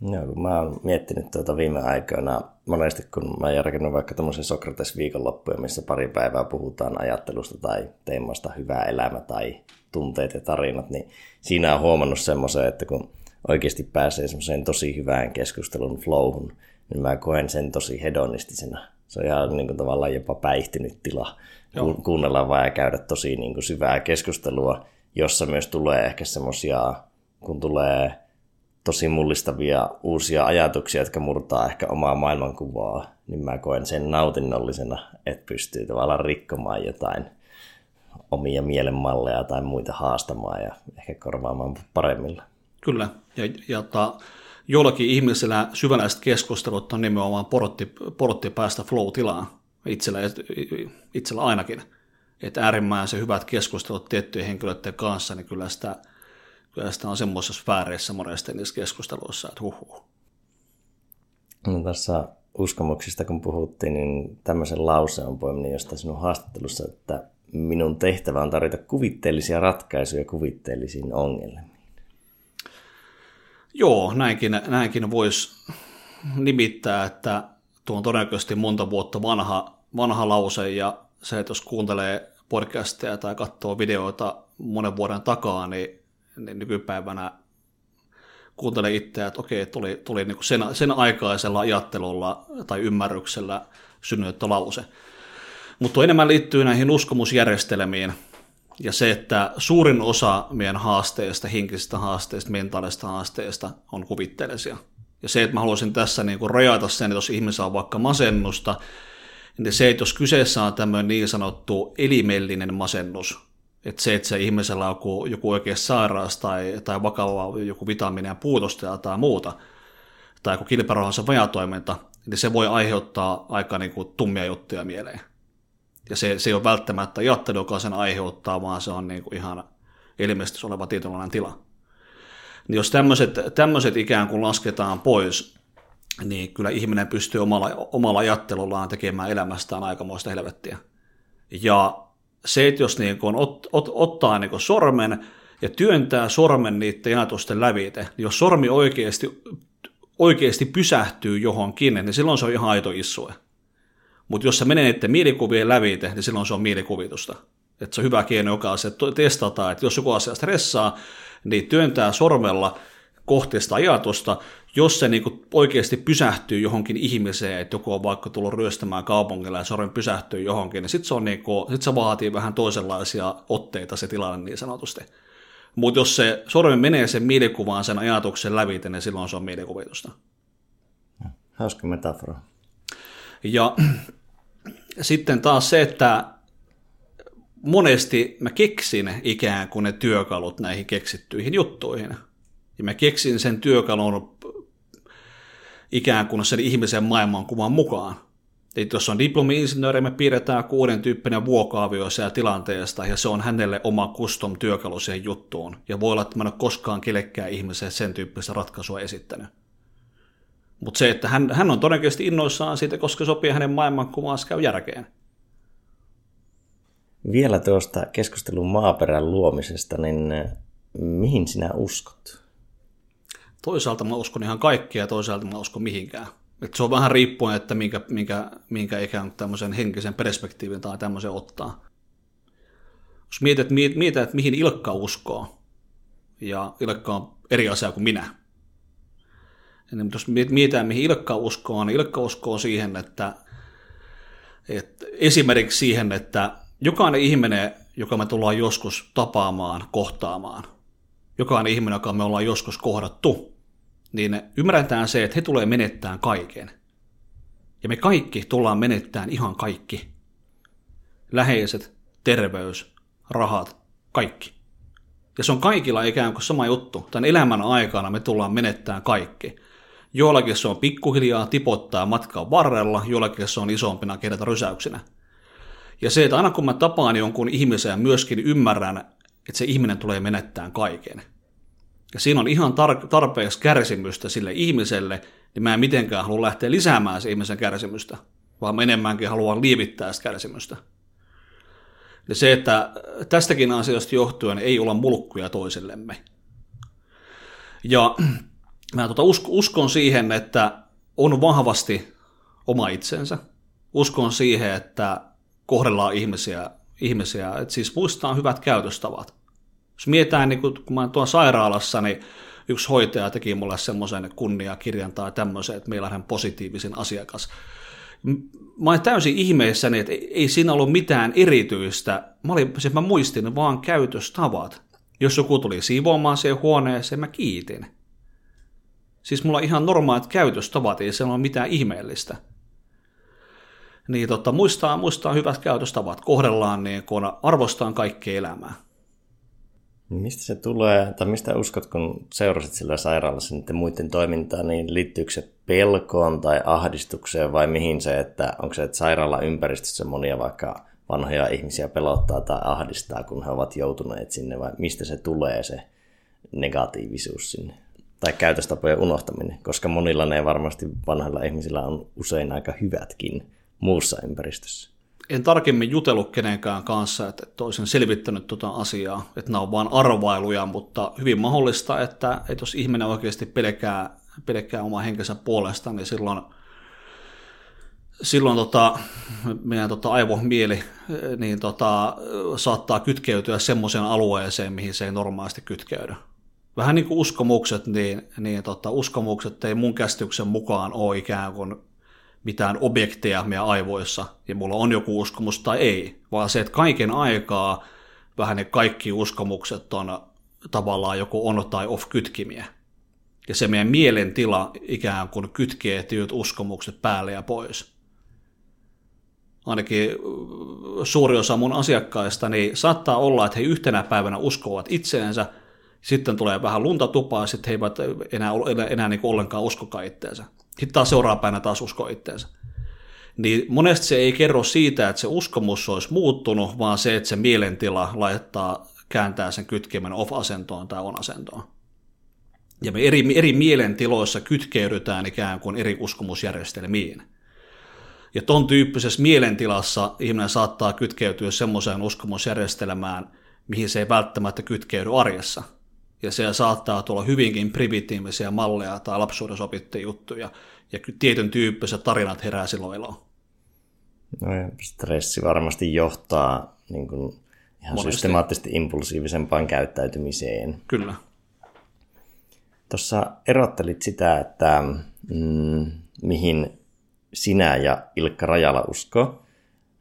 Joo, kun mä oon miettinyt tuota viime aikoina, monesti kun mä oon vaikka tämmöisen Sokrates viikonloppuja, missä pari päivää puhutaan ajattelusta tai teemasta hyvää elämä tai tunteet ja tarinat, niin siinä on huomannut semmoisen, että kun oikeasti pääsee semmoiseen tosi hyvään keskustelun flowhun, niin mä koen sen tosi hedonistisena. Se on ihan niin kuin, tavallaan jopa päihtynyt tila. Joo. Kuunnella vaan ja käydä tosi niin kuin, syvää keskustelua, jossa myös tulee ehkä semmoisia, kun tulee tosi mullistavia uusia ajatuksia, jotka murtaa ehkä omaa maailmankuvaa, niin mä koen sen nautinnollisena, että pystyy tavallaan rikkomaan jotain omia mielenmalleja tai muita haastamaan ja ehkä korvaamaan paremmilla. Kyllä, ja, ja ta, jollakin ihmisellä syvälliset keskustelut on nimenomaan porotti, porotti päästä flow-tilaan, itsellä, itsellä ainakin. Että äärimmäisen hyvät keskustelut tiettyjen henkilöiden kanssa, niin kyllä sitä, kyllä sitä on semmoisessa sfääreissä monesti niissä keskusteluissa, että huhu. No tässä uskomuksista kun puhuttiin, niin tämmöisen lauseen on poiminut jostain sinun haastattelussa, että minun tehtävä on tarjota kuvitteellisia ratkaisuja kuvitteellisiin ongelmiin. Joo, näinkin, näinkin voisi nimittää, että tuo on todennäköisesti monta vuotta vanha, vanha lause, ja se, että jos kuuntelee podcasteja tai katsoo videoita monen vuoden takaa, niin, niin nykypäivänä kuuntelee itseä, että okei, tuli, tuli niin kuin sen, sen aikaisella ajattelulla tai ymmärryksellä synnytetty lause. Mutta enemmän liittyy näihin uskomusjärjestelmiin, ja se, että suurin osa meidän haasteista, henkisistä haasteista, mentaalista haasteista on kuvitteellisia. Ja se, että mä haluaisin tässä niin kuin rajata sen, että jos ihmisellä on vaikka masennusta, niin se, että jos kyseessä on tämmöinen niin sanottu elimellinen masennus, että se, että se ihmisellä on joku, joku oikein sairaus tai, tai vakava joku vitamiinien puutosta tai muuta, tai joku kilpärauhansa vajatoiminta, niin se voi aiheuttaa aika niin kuin tummia juttuja mieleen. Ja se, se ei ole välttämättä ajattelu, joka sen aiheuttaa, vaan se on niin kuin ihan ilmeisesti oleva tietynlainen tila. Niin jos tämmöiset, tämmöiset ikään kuin lasketaan pois, niin kyllä ihminen pystyy omalla, omalla ajattelullaan tekemään elämästään aikamoista helvettiä. Ja se, että jos niin kuin ot, ot, ottaa niin kuin sormen ja työntää sormen niiden ajatusten lävite, niin jos sormi oikeasti, oikeasti pysähtyy johonkin, niin silloin se on ihan aito issue. Mutta jos se menee niiden mielikuvien lävite, niin silloin se on mielikuvitusta. Että se on hyvä keino joka se testata, että jos joku asia stressaa, niin työntää sormella kohti sitä ajatusta, jos se niinku oikeasti pysähtyy johonkin ihmiseen, että joku on vaikka tullut ryöstämään kaupungilla ja sormi pysähtyy johonkin, niin sitten se, on niinku, sit se vaatii vähän toisenlaisia otteita se tilanne niin sanotusti. Mutta jos se sormi menee sen mielikuvaan sen ajatuksen lävite, niin silloin se on mielikuvitusta. Hauska metafora. Ja sitten taas se, että monesti mä keksin ikään kuin ne työkalut näihin keksittyihin juttuihin. Ja mä keksin sen työkalun ikään kuin sen ihmisen maailmankuvan mukaan. Eli jos on diplomi-insinööri, me piirretään kuuden tyyppinen vuokaavio siellä tilanteesta, ja se on hänelle oma custom työkalu siihen juttuun. Ja voi olla, että mä en ole koskaan kellekään ihmiselle sen tyyppistä ratkaisua esittänyt. Mutta se, että hän, hän on todennäköisesti innoissaan siitä, koska sopii hänen maailmankuvaansa käy järkeen. Vielä tuosta keskustelun maaperän luomisesta, niin eh, mihin sinä uskot? Toisaalta mä uskon ihan kaikkea ja toisaalta mä uskon mihinkään. Et se on vähän riippuen, että minkä, minkä, minkä ikään kuin tämmöisen henkisen perspektiivin tai tämmöisen ottaa. Jos mietit, mietit, että mihin Ilkka uskoo, ja Ilkka on eri asia kuin minä, niin jos mietitään, mihin Ilkka uskoo, niin Ilkka uskoo siihen, että, Et esimerkiksi siihen, että jokainen ihminen, joka me tullaan joskus tapaamaan, kohtaamaan, jokainen ihminen, joka me ollaan joskus kohdattu, niin ymmärretään se, että he tulee menettämään kaiken. Ja me kaikki tullaan menettämään ihan kaikki. Läheiset, terveys, rahat, kaikki. Ja se on kaikilla ikään kuin sama juttu. Tämän elämän aikana me tullaan menettämään kaikki. Joillakin se on pikkuhiljaa tipottaa matkaa varrella, joillakin se on isompina kerätä rysäyksinä. Ja se, että aina kun mä tapaan jonkun ihmisen ja myöskin ymmärrän, että se ihminen tulee menettämään kaiken. Ja siinä on ihan tar- tarpeeksi kärsimystä sille ihmiselle, niin mä en mitenkään halua lähteä lisäämään se ihmisen kärsimystä, vaan enemmänkin haluan lievittää sitä kärsimystä. Ja se, että tästäkin asiasta johtuen ei olla mulkkuja toisellemme. Ja mä tuota uskon siihen, että on vahvasti oma itsensä. Uskon siihen, että kohdellaan ihmisiä, ihmisiä että siis muistaa hyvät käytöstavat. Jos mietitään, niin kun, mä tuon sairaalassa, niin yksi hoitaja teki mulle semmoisen kunniakirjan tai tämmöisen, että meillä on positiivisin asiakas. Mä olin täysin ihmeissäni, että ei siinä ollut mitään erityistä. Mä, olin, siis mä muistin vaan käytöstavat. Jos joku tuli siivoamaan siihen huoneeseen, mä kiitin. Siis mulla on ihan normaalit käytöstavat, ei se ole mitään ihmeellistä. Niin tota, muistaa, muistaa hyvät käytöstavat, kohdellaan niin kun arvostaan kaikkea elämää. Mistä se tulee, tai mistä uskot, kun seurasit sillä sairaalassa niiden muiden toimintaa, niin liittyykö se pelkoon tai ahdistukseen vai mihin se, että onko se, että sairaalaympäristössä monia vaikka vanhoja ihmisiä pelottaa tai ahdistaa, kun he ovat joutuneet sinne, vai mistä se tulee se negatiivisuus sinne? Tai käytöstapojen unohtaminen, koska monilla ne varmasti vanhoilla ihmisillä on usein aika hyvätkin muussa ympäristössä en tarkemmin jutellut kenenkään kanssa, että, olisin selvittänyt tuota asiaa, että nämä on vain arvailuja, mutta hyvin mahdollista, että, että jos ihminen oikeasti pelkää, pelkää omaa henkensä puolesta, niin silloin, silloin tota, meidän tota aivomieli niin tota, saattaa kytkeytyä semmoiseen alueeseen, mihin se ei normaalisti kytkeydy. Vähän niin kuin uskomukset, niin, niin tota, uskomukset ei mun käsityksen mukaan ole ikään kuin mitään objekteja meidän aivoissa, ja mulla on joku uskomus tai ei, vaan se, että kaiken aikaa vähän ne kaikki uskomukset on tavallaan joku on tai off kytkimiä. Ja se meidän mielentila ikään kuin kytkee tietyt uskomukset päälle ja pois. Ainakin suuri osa mun asiakkaista niin saattaa olla, että he yhtenä päivänä uskovat itseensä, sitten tulee vähän lunta tupaa, sitten he eivät enää, enää, enää niin ollenkaan uskokaan itseensä. Sitten taas seuraavana päivänä taas usko itteensä. Niin monesti se ei kerro siitä, että se uskomus olisi muuttunut, vaan se, että se mielentila laittaa, kääntää sen kytkemen off-asentoon tai on-asentoon. Ja me eri, eri mielentiloissa kytkeydytään ikään kuin eri uskomusjärjestelmiin. Ja ton tyyppisessä mielentilassa ihminen saattaa kytkeytyä semmoiseen uskomusjärjestelmään, mihin se ei välttämättä kytkeydy arjessa – ja siellä saattaa tulla hyvinkin primitiivisiä malleja tai lapsuudessa opittuja juttuja, ja tietyn tyyppiset tarinat herää silloin eloon. No ja stressi varmasti johtaa niin kuin ihan Monesti. systemaattisesti impulsiivisempaan käyttäytymiseen. Kyllä. Tuossa erottelit sitä, että mm, mihin sinä ja Ilkka Rajala usko,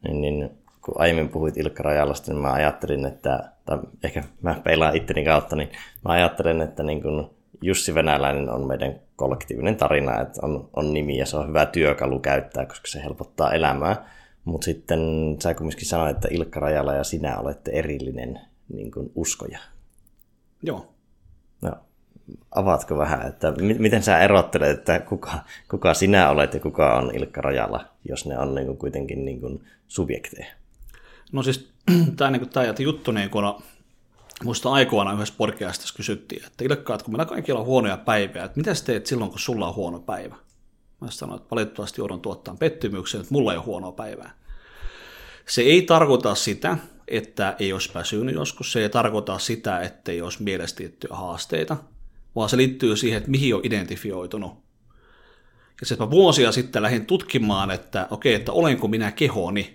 niin, niin kun aiemmin puhuit Ilkka Rajalasta, niin mä ajattelin, että, tai ehkä mä peilaan itteni kautta, niin mä ajattelen, että niin kun Jussi Venäläinen on meidän kollektiivinen tarina, että on, on nimi ja se on hyvä työkalu käyttää, koska se helpottaa elämää. Mutta sitten sä kumminkin sanoit, että Ilkka Rajala ja sinä olette erillinen niin kuin uskoja. Joo. No, avaatko vähän, että m- miten sä erottelet, että kuka, kuka sinä olet ja kuka on Ilkka Rajala, jos ne on niin kuin kuitenkin niin kuin subjekteja? No siis tämä, niin tämä juttu, niin kun muista aikoina yhdessä podcastissa kysyttiin, että Ilkka, että kun meillä kaikilla on huonoja päiviä, että mitä teet silloin, kun sulla on huono päivä? Mä sanoin, että valitettavasti joudun tuottamaan pettymyksen, että mulla ei ole huonoa päivää. Se ei tarkoita sitä, että ei olisi väsynyt joskus, se ei tarkoita sitä, että ei olisi mielestä tiettyjä haasteita, vaan se liittyy siihen, että mihin on identifioitunut. Ja sitten mä vuosia sitten lähdin tutkimaan, että okei, että olenko minä kehoni,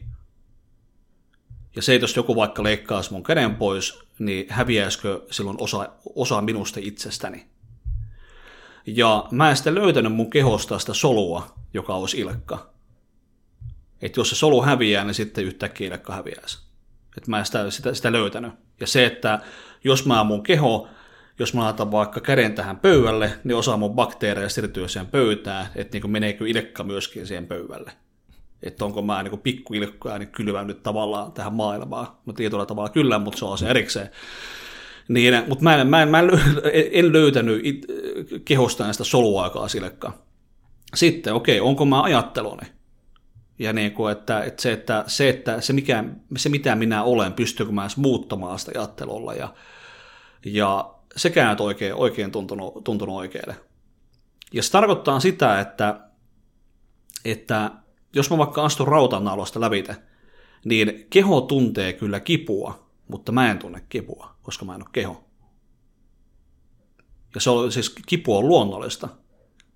ja se, että jos joku vaikka leikkaisi mun käden pois, niin häviäisikö silloin osa, osa minusta itsestäni. Ja mä en sitten löytänyt mun kehosta sitä solua, joka olisi ilkka. Että jos se solu häviää, niin sitten yhtäkkiä ilkka häviäisi. Että mä en sitä, sitä, sitä löytänyt. Ja se, että jos mä mun keho, jos mä laitan vaikka käden tähän pöydälle, niin osa mun bakteereja siirtyy siihen pöytään, että niin meneekö ilkka myöskin siihen pöydälle. Että onko mä niin pikkuilkkoja niin kylvänyt tavallaan tähän maailmaan. No tietyllä tavalla kyllä, mutta se on se erikseen. Niin, mutta mä en, mä en, mä en, löytänyt it, kehostaan sitä soluaikaa silläkään. Sitten, okei, okay, onko mä ajatteluni? Ja niin kuin, että, että, se, että, se, että se, mikä, se, mitä minä olen, pystyykö mä edes muuttamaan sitä ajattelulla. Ja, ja sekään ei oikein, oikein tuntunut, tuntunut oikealle. Ja se tarkoittaa sitä, että, että jos mä vaikka astun rautanaulosta lävite, niin keho tuntee kyllä kipua, mutta mä en tunne kipua, koska mä en ole keho. Ja se on, siis kipu on luonnollista.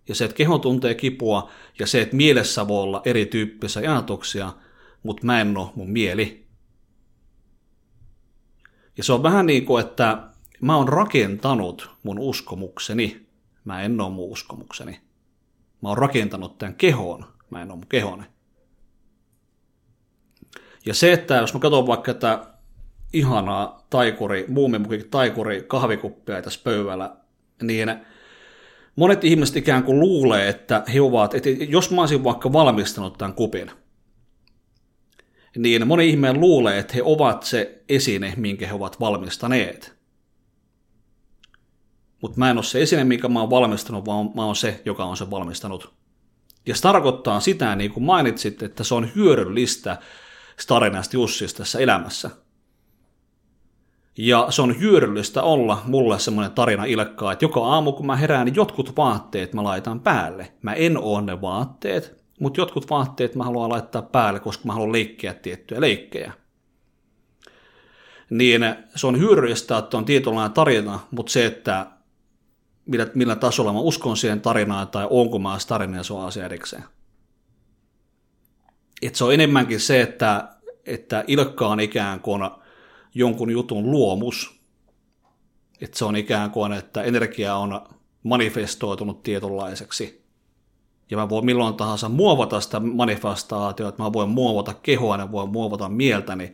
Ja se, että keho tuntee kipua, ja se, että mielessä voi olla erityyppisiä ajatuksia, mutta mä en ole mun mieli. Ja se on vähän niin kuin, että mä oon rakentanut mun uskomukseni. Mä en ole mun uskomukseni. Mä oon rakentanut tämän kehon. Mä en ole mun kehoni. Ja se, että jos mä katson vaikka tätä ihanaa taikuri, muumimukin taikuri kahvikuppia tässä pöydällä, niin monet ihmiset ikään kuin luulee, että he ovat, että jos mä olisin vaikka valmistanut tämän kupin, niin moni ihminen luulee, että he ovat se esine, minkä he ovat valmistaneet. Mutta mä en ole se esine, minkä mä oon valmistanut, vaan mä oon se, joka on se valmistanut. Ja se tarkoittaa sitä, niin kuin mainitsit, että se on hyödyllistä tarinasta Jussista tässä elämässä – ja se on hyödyllistä olla mulle semmoinen tarina ilkkaa, että joka aamu kun mä herään, niin jotkut vaatteet mä laitan päälle. Mä en oo ne vaatteet, mutta jotkut vaatteet mä haluan laittaa päälle, koska mä haluan leikkiä tiettyjä leikkejä. Niin se on hyödyllistä, että on tietynlainen tarina, mutta se, että millä, millä tasolla mä uskon siihen tarinaan tai onko mä tarina, se on asia erikseen. Et se on enemmänkin se, että, että Ilkka on ikään kuin jonkun jutun luomus. Että se on ikään kuin, että energia on manifestoitunut tietynlaiseksi. Ja mä voin milloin tahansa muovata sitä manifestaatiota, että mä voin muovata kehoa, ja voin muovata mieltäni,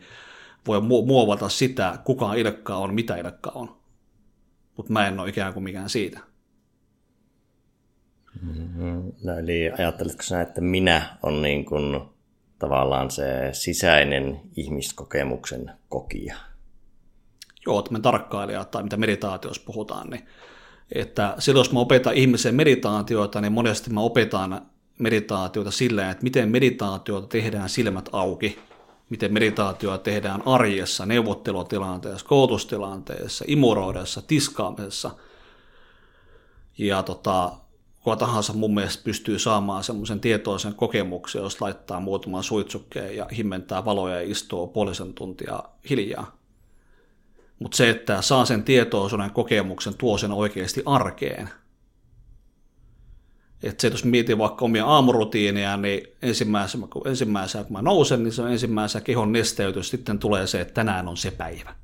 voin muovata sitä, kuka ilkka on, mitä ilkka on. Mutta mä en ole ikään kuin mikään siitä. Mm-hmm. No, eli ajatteletko sinä, että minä on niin kuin tavallaan se sisäinen ihmiskokemuksen kokija? Joo, että me tarkkailijat tai mitä meditaatiossa puhutaan, niin että silloin jos mä opetan ihmisen meditaatioita, niin monesti mä opetan meditaatiota sillä, että miten meditaatiota tehdään silmät auki, miten meditaatioa tehdään arjessa, neuvottelutilanteessa, koulutustilanteessa, imuroidessa, tiskaamisessa. Ja tota, kuka tahansa mun mielestä pystyy saamaan semmoisen tietoisen kokemuksen, jos laittaa muutaman suitsukkeen ja himmentää valoja ja istuu puolisen tuntia hiljaa. Mutta se, että saa sen tietoisuuden kokemuksen, tuo sen oikeasti arkeen. Että se, jos mietin vaikka omia aamurutiineja, niin ensimmäisenä kun, ensimmäisenä, kun mä nousen, niin se on ensimmäisenä kehon nesteytys. Sitten tulee se, että tänään on se päivä.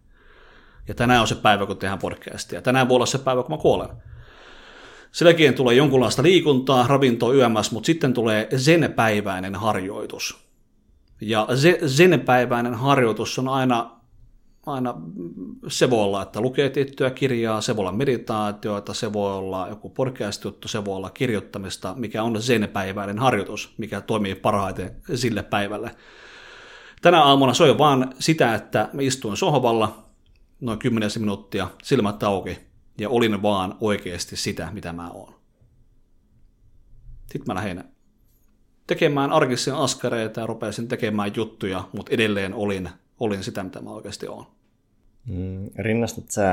Ja tänään on se päivä, kun tehdään podcastia. Tänään voi olla se päivä, kun mä kuolen. Silläkin tulee jonkunlaista liikuntaa, ravintoa yömässä, mutta sitten tulee zen-päiväinen harjoitus. Ja zen-päiväinen harjoitus on aina aina se voi olla, että lukee tiettyä kirjaa, se voi olla meditaatioita, se voi olla joku podcast-juttu, se voi olla kirjoittamista, mikä on sen päiväinen harjoitus, mikä toimii parhaiten sille päivälle. Tänä aamuna se on vaan sitä, että mä istuin sohvalla noin 10 minuuttia, silmät auki, ja olin vaan oikeasti sitä, mitä mä oon. Sitten mä lähdin tekemään arkisia askareita ja rupesin tekemään juttuja, mutta edelleen olin, olin sitä, mitä mä oikeasti oon. Mm, rinnastat sä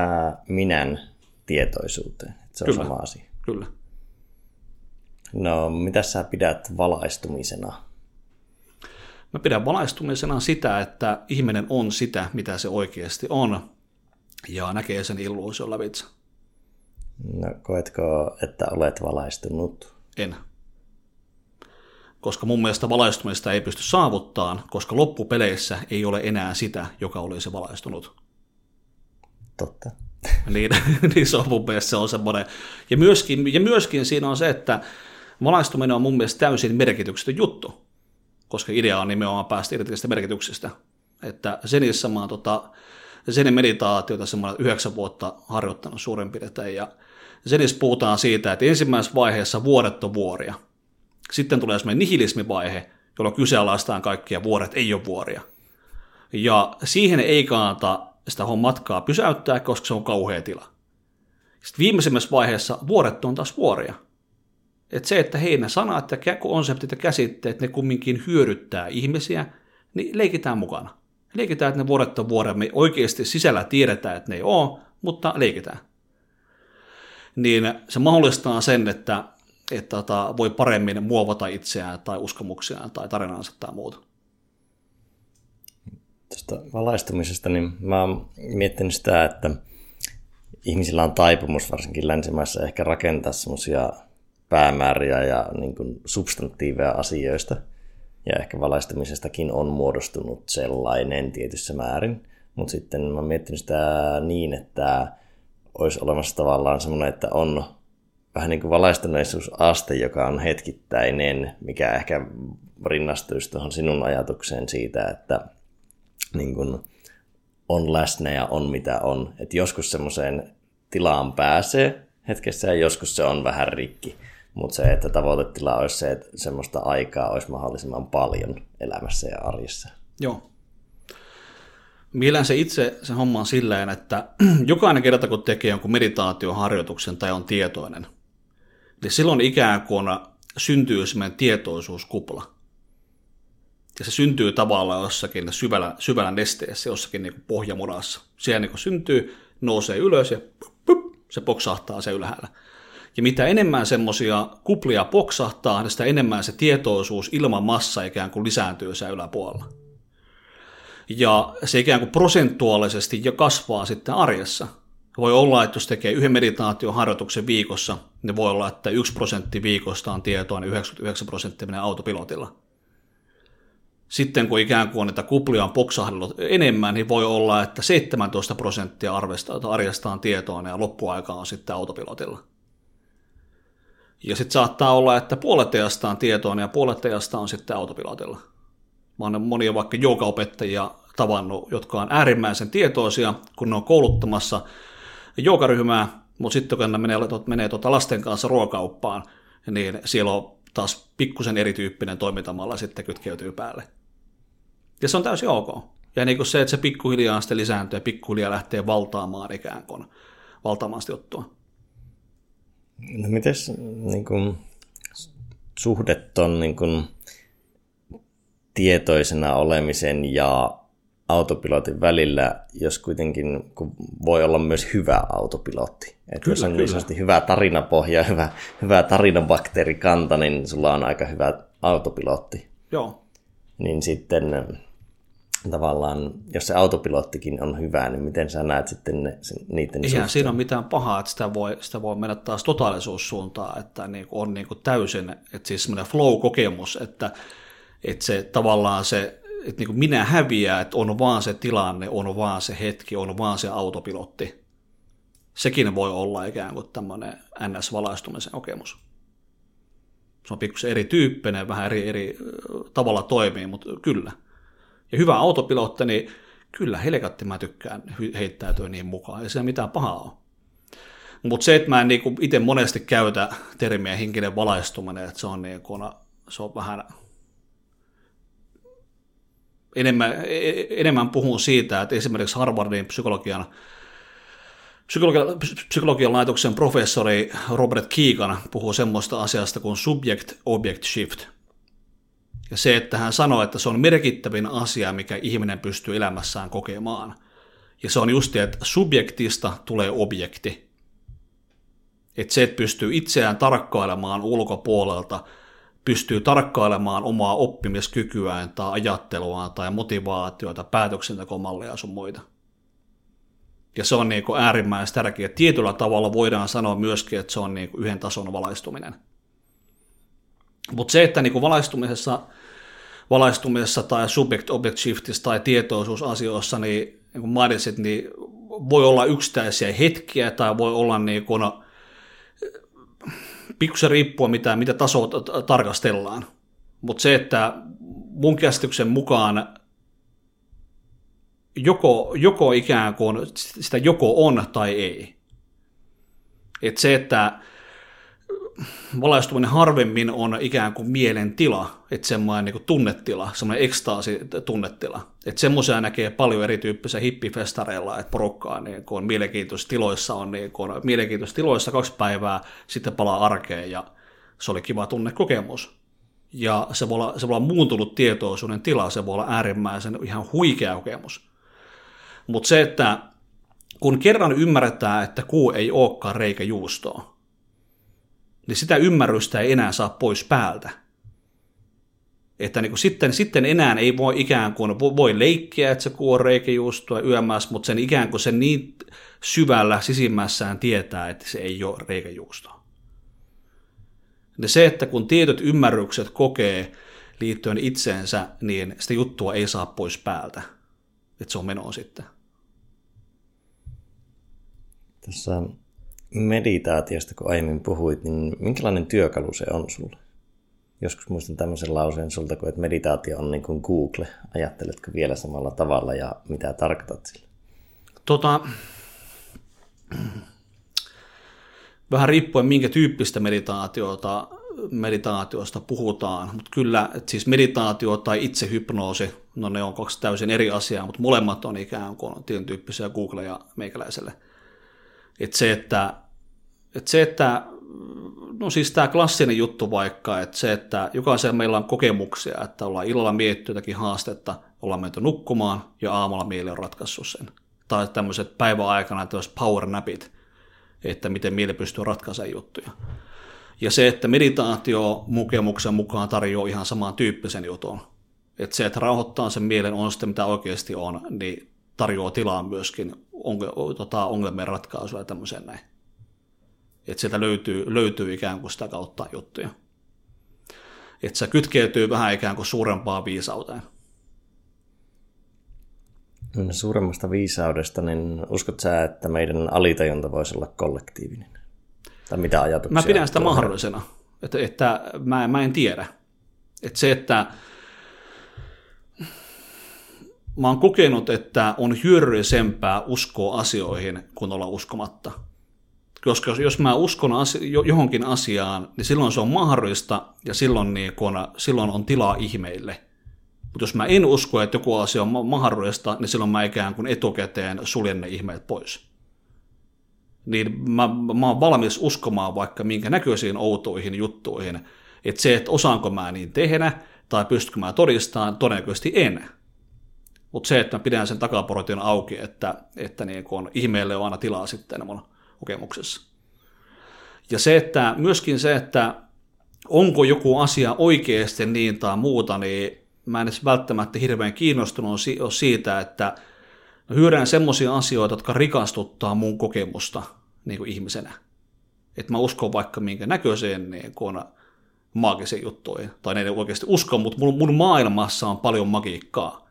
minän tietoisuuteen? Että se on Kyllä. sama asia. Kyllä. No, mitä sä pidät valaistumisena? Mä pidän valaistumisena sitä, että ihminen on sitä, mitä se oikeasti on, ja näkee sen illuusion lävitse. No, koetko, että olet valaistunut? En. Koska mun mielestä valaistumista ei pysty saavuttamaan, koska loppupeleissä ei ole enää sitä, joka olisi valaistunut. Totta. niin, niin se on mun mielestä se on semmoinen. Ja myöskin, ja myöskin siinä on se, että valaistuminen on mun mielestä täysin merkityksetön juttu. koska idea on nimenomaan päästä irti tästä merkityksestä. Että Zenissä mä oon tota, Zenin meditaatiota semmoinen yhdeksän vuotta harjoittanut suurin piirtein, ja Zenissä puhutaan siitä, että ensimmäisessä vaiheessa vuodet on vuoria. Sitten tulee semmoinen nihilismivaihe, jolloin kyseenalaistaan kaikkia vuoret ei ole vuoria. Ja siihen ei kannata sitä matkaa pysäyttää, koska se on kauhea tila. Sitten viimeisimmässä vaiheessa vuoret on taas vuoria. Että se, että hei, ne sanat ja konseptit ja käsitteet, ne kumminkin hyödyttää ihmisiä, niin leikitään mukana. Leikitään, että ne vuodet on vuoria. Me oikeasti sisällä tiedetään, että ne ei ole, mutta leikitään. Niin se mahdollistaa sen, että, että tota, voi paremmin muovata itseään tai uskomuksiaan tai tarinaansa tai muuta. Tästä valaistumisesta, niin mä oon miettinyt sitä, että ihmisillä on taipumus varsinkin länsimaissa ehkä rakentaa semmoisia päämääriä ja niin kuin substantiiveja asioista. Ja ehkä valaistumisestakin on muodostunut sellainen tietyssä määrin. Mutta sitten mä oon miettinyt sitä niin, että olisi olemassa tavallaan semmoinen, että on vähän niin kuin valaistuneisuusaste, joka on hetkittäinen, mikä ehkä rinnastuisi tuohon sinun ajatukseen siitä, että niin kuin on läsnä ja on mitä on. Että joskus semmoiseen tilaan pääsee hetkessä ja joskus se on vähän rikki. Mutta se, että tavoitetila olisi se, että semmoista aikaa olisi mahdollisimman paljon elämässä ja arjessa. Joo. Mielen se itse se homma on silleen, että jokainen kerta kun tekee jonkun meditaatioharjoituksen tai on tietoinen, niin silloin ikään kuin syntyy semmoinen tietoisuuskupla. Ja se syntyy tavallaan jossakin syvällä, syvällä nesteessä, jossakin niin pohjamudassa. Siellä niin syntyy, nousee ylös ja pup, se poksahtaa se ylhäällä. Ja mitä enemmän semmoisia kuplia poksahtaa, niin sitä enemmän se tietoisuus ilman massa ikään kuin lisääntyy siellä yläpuolella. Ja se ikään kuin prosentuaalisesti jo kasvaa sitten arjessa. Voi olla, että jos tekee yhden meditaatioharjoituksen viikossa, niin voi olla, että 1 prosentti viikosta on tietoa, niin 99 prosenttia menee autopilotilla. Sitten kun ikään kuin niitä kuplia on poksahdellut enemmän, niin voi olla, että 17 prosenttia arjesta on tietoa ja loppuaika on sitten autopilotilla. Ja sitten saattaa olla, että puolet teasta on tietoa ja puolet teasta on sitten autopilotilla. Mä oon monia vaikka joogaopettajia tavannut, jotka on äärimmäisen tietoisia, kun ne on kouluttamassa joogaryhmää, mutta sitten kun ne menee, menee tuota lasten kanssa ruokauppaan, niin siellä on taas pikkusen erityyppinen toimintamalla sitten kytkeytyy päälle. Ja se on täysin ok. Ja niin kuin se, että se pikkuhiljaa sitten lisääntyy ja pikkuhiljaa lähtee valtaamaan ikään kuin, valtaamaan sitä juttua. No mites niin kuin, suhde ton niin kuin, tietoisena olemisen ja autopilotin välillä, jos kuitenkin kun voi olla myös hyvä autopilotti. Että jos on niin hyvä tarinapohja, hyvä, hyvä tarinabakteerikanta, niin sulla on aika hyvä autopilotti. Joo. Niin sitten tavallaan, jos se autopilottikin on hyvä, niin miten sä näet sitten ne, niiden Eihän suhteen? siinä ole mitään pahaa, että sitä voi, sitä voi mennä taas totaalisuussuuntaan, että niin kuin on niin kuin täysin, että siis semmoinen flow-kokemus, että, että se tavallaan se, että niin kuin minä häviää, että on vaan se tilanne, on vaan se hetki, on vaan se autopilotti. Sekin voi olla ikään kuin tämmöinen NS-valaistumisen kokemus. Se on pikkusen erityyppinen, vähän eri, eri tavalla toimii, mutta kyllä – ja hyvä autopilotti, niin kyllä helkatti mä tykkään heittäytyä niin mukaan, ei se mitään pahaa ole. Mutta se, että mä en niinku itse monesti käytä termiä henkinen valaistuminen, että se on, niinku, se on vähän enemmän, enemmän puhun siitä, että esimerkiksi Harvardin psykologian Psykologian, psykologian laitoksen professori Robert Keegan puhuu semmoista asiasta kuin subject-object shift – ja se, että hän sanoi, että se on merkittävin asia, mikä ihminen pystyy elämässään kokemaan. Ja se on just että subjektista tulee objekti. Että se, että pystyy itseään tarkkailemaan ulkopuolelta, pystyy tarkkailemaan omaa oppimiskykyään tai ajatteluaan tai motivaatioita, päätöksentekomalleja sun muita. Ja se on niin kuin äärimmäisen tärkeä. Tietyllä tavalla voidaan sanoa myöskin, että se on niin kuin yhden tason valaistuminen. Mutta se, että niin valaistumisessa, valaistumisessa tai subject-object shiftissä tai tietoisuusasioissa, niin, niin kuin mainitsit, niin voi olla yksittäisiä hetkiä tai voi olla niin kuin, pikkusen riippua mitä, mitä tasoa tarkastellaan. Mutta se, että mun käsityksen mukaan joko, joko ikään kuin sitä joko on tai ei. Et se, että valaistuminen harvemmin on ikään kuin mielen tila, että semmoinen niin tunnetila, semmoinen ekstaasi-tunnetila. Että semmoisia näkee paljon erityyppisiä hippifestareilla, että porukkaa niin kun on mielenkiintoisissa tiloissa, on niin kun mielenkiintoisissa tiloissa kaksi päivää, sitten palaa arkeen ja se oli kiva tunnekokemus. Ja se voi olla, se voi olla muuntunut tietoisuuden tila, se voi olla äärimmäisen ihan huikea kokemus. Mutta se, että kun kerran ymmärretään, että kuu ei olekaan reikä juustoa, niin sitä ymmärrystä ei enää saa pois päältä. Että niin kuin sitten, sitten enää ei voi ikään kuin, voi leikkiä, että se kuu on reikäjuustoa yömässä, mutta sen ikään kuin sen niin syvällä sisimmässään tietää, että se ei ole reikäjuustoa. Ja se, että kun tietyt ymmärrykset kokee liittyen itseensä, niin sitä juttua ei saa pois päältä. Että se on menoa sitten. Tässä meditaatiosta, kun aiemmin puhuit, niin minkälainen työkalu se on sulle? Joskus muistan tämmöisen lauseen sulta, että meditaatio on niin kuin Google. Ajatteletko vielä samalla tavalla ja mitä tarkoitat sillä? Tota, vähän riippuen minkä tyyppistä meditaatiota, meditaatiosta puhutaan, mutta kyllä, että siis meditaatio tai itsehypnoosi, no ne on kaksi täysin eri asiaa, mutta molemmat on ikään kuin tietyn tyyppisiä Google ja meikäläiselle. Että se, että, että se, että no siis tämä klassinen juttu vaikka, että se, että jokaisella meillä on kokemuksia, että ollaan illalla mietitty jotakin haastetta, ollaan menty nukkumaan ja aamulla mieli on ratkaissut sen. Tai tämmöiset päiväaikana tämmöiset power napit, että miten mieli pystyy ratkaisemaan juttuja. Ja se, että meditaatio mukemuksen mukaan tarjoaa ihan saman tyyppisen jutun. Että se, että rauhoittaa sen mielen on sitten mitä oikeasti on, niin tarjoaa tilaa myöskin tota, ongelmien ratkaisua ja tämmöiseen näin. Että sieltä löytyy, löytyy ikään kuin sitä kautta juttuja. Että se kytkeytyy vähän ikään kuin suurempaan viisauteen. Suuremmasta viisaudesta, niin uskot sä, että meidän alitajunta voisi olla kollektiivinen? Tai mitä ajatuksia? Mä pidän sitä tulee? mahdollisena, että, että mä, mä en tiedä. Että se, että mä oon kokenut, että on hyödyllisempää uskoa asioihin kuin olla uskomatta. Koska jos, mä uskon asio- johonkin asiaan, niin silloin se on mahdollista ja silloin, niin kun, silloin on tilaa ihmeille. Mutta jos mä en usko, että joku asia on mahdollista, niin silloin mä ikään kuin etukäteen suljen ne ihmeet pois niin mä, mä oon valmis uskomaan vaikka minkä näköisiin outoihin juttuihin, että se, että osaanko mä niin tehdä tai pystykö mä todistamaan, todennäköisesti en. Mutta se, että mä pidän sen takaportin auki, että, että niin kun ihmeelle on aina tilaa sitten mun kokemuksessa. Ja se, että myöskin se, että onko joku asia oikeasti niin tai muuta, niin mä en edes välttämättä hirveän kiinnostunut siitä, että hyödään semmoisia asioita, jotka rikastuttaa mun kokemusta niin kuin ihmisenä. Että mä uskon vaikka minkä näköiseen niin kuin maagisiin juttuihin. Tai ne ei oikeasti usko, mutta mun, mun maailmassa on paljon magiikkaa.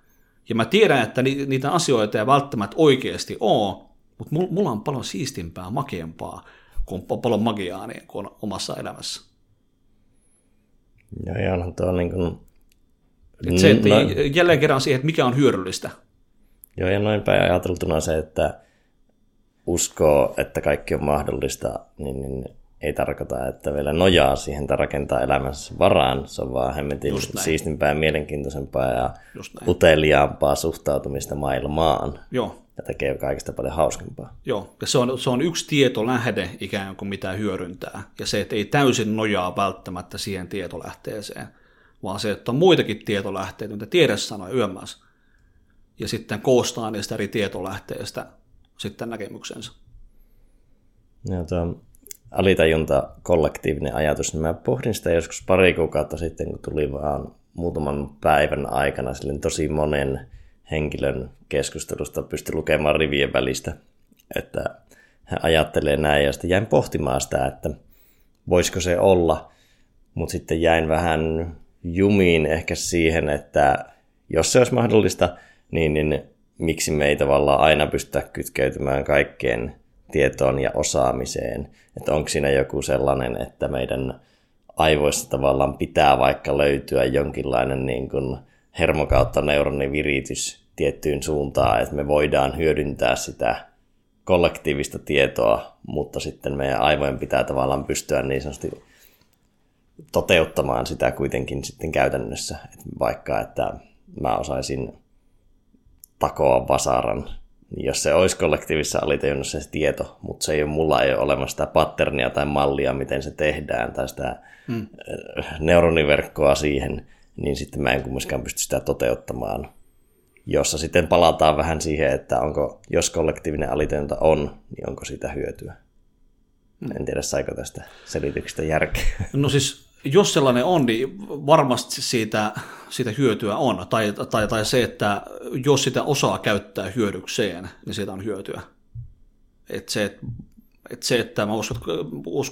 Ja mä tiedän, että ni, niitä asioita ei välttämättä oikeasti ole, mutta mulla on paljon siistimpää, makeampaa kuin paljon magiaa niin kuin omassa elämässä. Joo, ja onhan tuo niin kuin... Et se, että no... jälleen kerran siihen, että mikä on hyödyllistä. Joo, ja noin päin ajateltuna se, että uskoo, että kaikki on mahdollista, niin, niin ei tarkoita, että vielä nojaa siihen tai rakentaa elämässä varaan. Se on vaan hemmetin siistimpää ja mielenkiintoisempaa ja uteliaampaa suhtautumista maailmaan. Joo. Ja tekee kaikista paljon hauskempaa. Joo, ja se on, se on yksi tietolähde ikään kuin mitä hyödyntää. Ja se, että ei täysin nojaa välttämättä siihen tietolähteeseen, vaan se, että on muitakin tietolähteitä, mitä tiede sanoi yömmässä ja sitten koostaa niistä eri tietolähteistä sitten näkemyksensä. Ja tuo alitajunta kollektiivinen ajatus, niin mä pohdin sitä joskus pari kuukautta sitten, kun tuli vaan muutaman päivän aikana sille tosi monen henkilön keskustelusta pysty lukemaan rivien välistä, että hän ajattelee näin, ja sitten jäin pohtimaan sitä, että voisiko se olla, mutta sitten jäin vähän jumiin ehkä siihen, että jos se olisi mahdollista, niin, niin miksi me ei tavallaan aina pystytä kytkeytymään kaikkeen tietoon ja osaamiseen. Että onko siinä joku sellainen, että meidän aivoissa tavallaan pitää vaikka löytyä jonkinlainen niin kuin hermo kautta neuronin viritys tiettyyn suuntaan, että me voidaan hyödyntää sitä kollektiivista tietoa, mutta sitten meidän aivojen pitää tavallaan pystyä niin sanotusti toteuttamaan sitä kuitenkin sitten käytännössä. Että vaikka, että mä osaisin takoa vasaran, niin jos se olisi kollektiivisessa alitajunnassa se tieto, mutta se ei ole, mulla ei ole olemassa sitä patternia tai mallia, miten se tehdään, tai sitä hmm. neuroniverkkoa siihen, niin sitten mä en kumminkaan pysty sitä toteuttamaan. Jossa sitten palataan vähän siihen, että onko, jos kollektiivinen alitajunta on, niin onko siitä hyötyä. Hmm. En tiedä, saiko tästä selityksestä järkeä. No siis jos sellainen on, niin varmasti siitä, siitä hyötyä on. Tai, tai, tai se, että jos sitä osaa käyttää hyödykseen, niin siitä on hyötyä. Et se, et se, että mä uskon,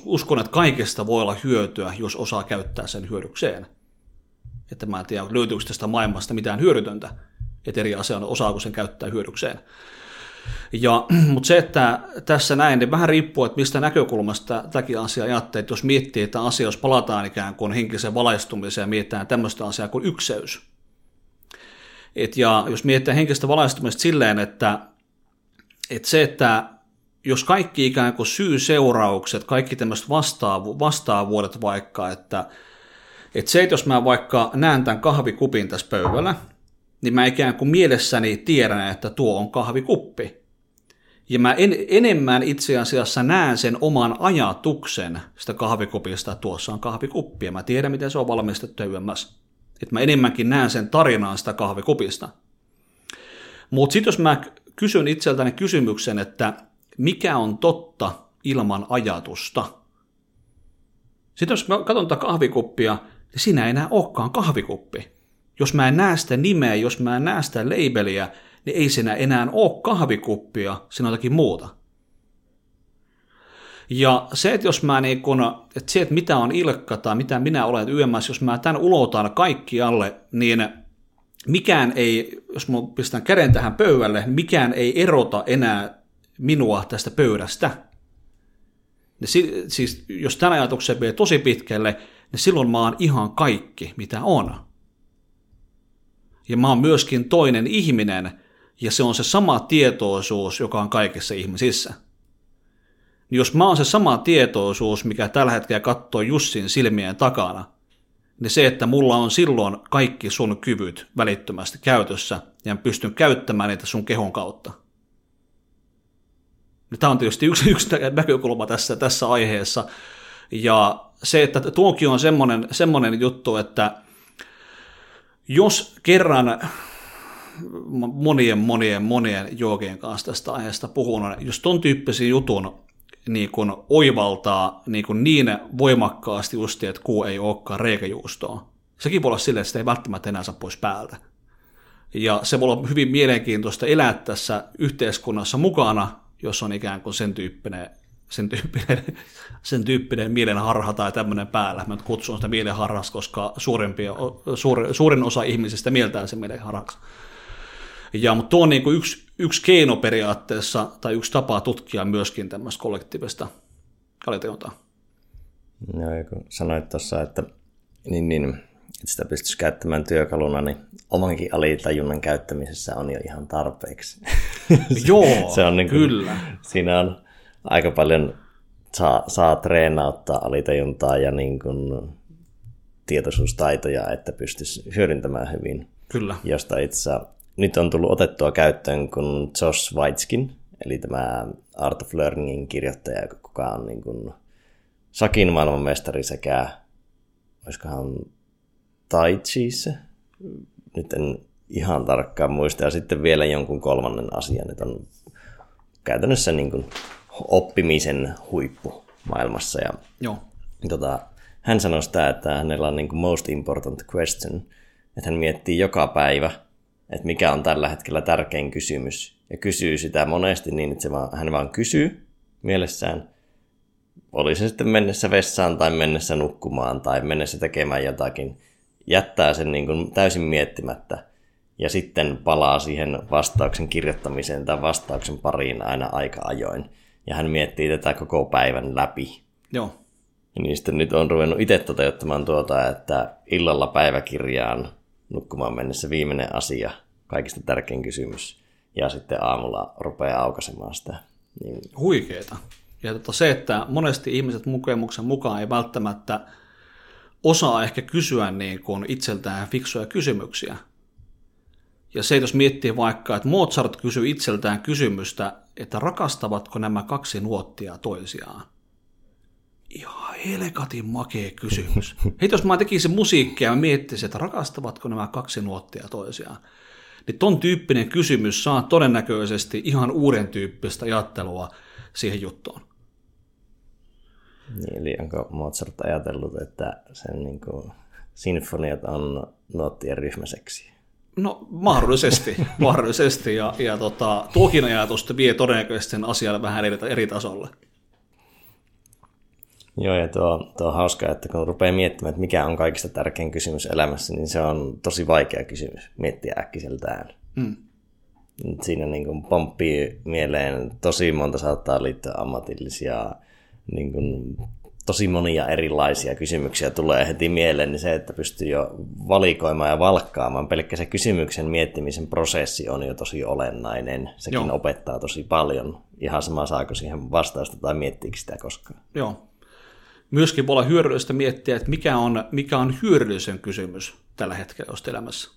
uskon, että kaikesta voi olla hyötyä, jos osaa käyttää sen hyödykseen. Että mä en tiedä, löytyykö tästä maailmasta mitään hyödytöntä, että eri asia on, osaako sen käyttää hyödykseen. Ja, mutta se, että tässä näin, niin vähän riippuu, että mistä näkökulmasta tämäkin asia ajattelee, että jos miettii, että asia, jos palataan ikään kuin henkisen valaistumiseen ja mietitään tämmöistä asiaa kuin ykseys. Et ja jos mietitään henkistä valaistumista silleen, että, että se, että jos kaikki ikään kuin syy-seuraukset, kaikki tämmöiset vastaavu, vastaavuudet vaikka, että, että se, että jos mä vaikka näen tämän kahvikupin tässä pöydällä, niin mä ikään kuin mielessäni tiedän, että tuo on kahvikuppi. Ja mä en, enemmän itse asiassa näen sen oman ajatuksen sitä kahvikupista, että tuossa on kahvikuppi, ja mä tiedän, miten se on valmistettu YMS. Että mä enemmänkin näen sen tarinaan sitä kahvikupista. Mutta sitten jos mä kysyn itseltäni kysymyksen, että mikä on totta ilman ajatusta? Sitten jos mä katson tätä kahvikuppia, niin siinä ei enää olekaan kahvikuppi. Jos mä en näe sitä nimeä, jos mä en näe sitä labeliä, niin ei siinä enää ole kahvikuppia, siinä on jotakin muuta. Ja se, että jos mä niin kun, että se, että mitä on Ilkka tai mitä minä olen YMS, jos mä tämän ulotan kaikki alle, niin mikään ei, jos mä pistän käden tähän pöydälle, niin mikään ei erota enää minua tästä pöydästä. Niin siis jos tämän ajatuksen vie tosi pitkälle, niin silloin mä oon ihan kaikki, mitä on. Ja mä oon myöskin toinen ihminen, ja se on se sama tietoisuus, joka on kaikissa ihmisissä. Niin jos mä oon se sama tietoisuus, mikä tällä hetkellä katsoo Jussin silmien takana, niin se, että mulla on silloin kaikki sun kyvyt välittömästi käytössä ja pystyn käyttämään niitä sun kehon kautta. Niin Tämä on tietysti yksi, yksi näkökulma tässä, tässä aiheessa. Ja se, että tuokin on semmoinen, semmoinen juttu, että jos kerran monien, monien, monien joogien kanssa tästä aiheesta puhunut, jos ton tyyppisen jutun niin kun oivaltaa niin, kun niin voimakkaasti just, että kuu ei olekaan reikäjuustoa. Sekin voi olla silleen, että sitä ei välttämättä enää saa pois päältä. Ja se voi olla hyvin mielenkiintoista elää tässä yhteiskunnassa mukana, jos on ikään kuin sen tyyppinen, sen tyyppinen, sen tyyppinen mielenharha tai tämmöinen päällä. Mä kutsun sitä mielenharhas, koska suurimpia, suuri, suurin osa ihmisistä mieltää sen mielenharhaksi. Ja, mutta tuo on niin kuin yksi, yksi keino periaatteessa, tai yksi tapa tutkia myöskin tämmöistä kollektiivista alitajuntaa. No, kun sanoit tuossa, että, niin, niin, että sitä pystyisi käyttämään työkaluna, niin omankin alitajunnan käyttämisessä on jo ihan tarpeeksi. Joo, se on niin kuin, kyllä. Siinä on aika paljon, saa, saa treenauttaa alitajuntaa ja niin kuin tietoisuustaitoja, että pystyisi hyödyntämään hyvin. Kyllä. Josta itse nyt on tullut otettua käyttöön kun Josh Weitskin, eli tämä Art of Learningin kirjoittaja, joka on niin kuin Sakin maailmanmestari sekä, olisikohan Tai Chiissa, nyt en ihan tarkkaan muista, ja sitten vielä jonkun kolmannen asian, että on käytännössä niin kuin oppimisen huippu maailmassa. Ja, Joo. Tota, hän sanoi sitä, että hänellä on niin kuin most important question, että hän miettii joka päivä, että mikä on tällä hetkellä tärkein kysymys. Ja kysyy sitä monesti niin, että se vaan, hän vaan kysyy mielessään, oli se sitten mennessä vessaan tai mennessä nukkumaan tai mennessä tekemään jotakin, jättää sen niin kuin täysin miettimättä ja sitten palaa siihen vastauksen kirjoittamiseen tai vastauksen pariin aina aika ajoin. Ja hän miettii tätä koko päivän läpi. Joo. Ja niin sitten nyt on ruvennut itse toteuttamaan tuota, että illalla päiväkirjaan nukkumaan mennessä viimeinen asia, kaikista tärkein kysymys, ja sitten aamulla rupeaa aukaisemaan sitä. Niin... Huikeeta. Ja tota se, että monesti ihmiset mukemuksen mukaan ei välttämättä osaa ehkä kysyä niin kuin itseltään fiksuja kysymyksiä. Ja se, jos miettii vaikka, että Mozart kysyi itseltään kysymystä, että rakastavatko nämä kaksi nuottia toisiaan. Ihan helkatin makea kysymys. Hei, jos mä tekisin musiikkia ja miettisin, että rakastavatko nämä kaksi nuottia toisiaan, niin ton tyyppinen kysymys saa todennäköisesti ihan uuden tyyppistä ajattelua siihen juttuun. Niin, eli onko Mozart ajatellut, että sen niin kuin, sinfoniat on nuottien ryhmäseksi? No mahdollisesti, mahdollisesti ja, ja tota, tuokin ajatus vie todennäköisesti sen asian vähän eri, eri tasolle. Joo, ja tuo, tuo on hauska, että kun rupeaa miettimään, että mikä on kaikista tärkein kysymys elämässä, niin se on tosi vaikea kysymys miettiä äkkiseltään. Mm. Siinä niin kuin pomppii mieleen tosi monta saattaa liittyä ammatillisia niin kuin, tosi monia erilaisia kysymyksiä tulee heti mieleen, niin se, että pystyy jo valikoimaan ja valkkaamaan, pelkkä se kysymyksen miettimisen prosessi on jo tosi olennainen. Sekin Joo. opettaa tosi paljon. Ihan sama saako siihen vastausta tai miettiikö sitä koskaan. Joo. Myöskin voi olla hyödyllistä miettiä, että mikä on, mikä on hyödyllisen kysymys tällä hetkellä jos elämässä.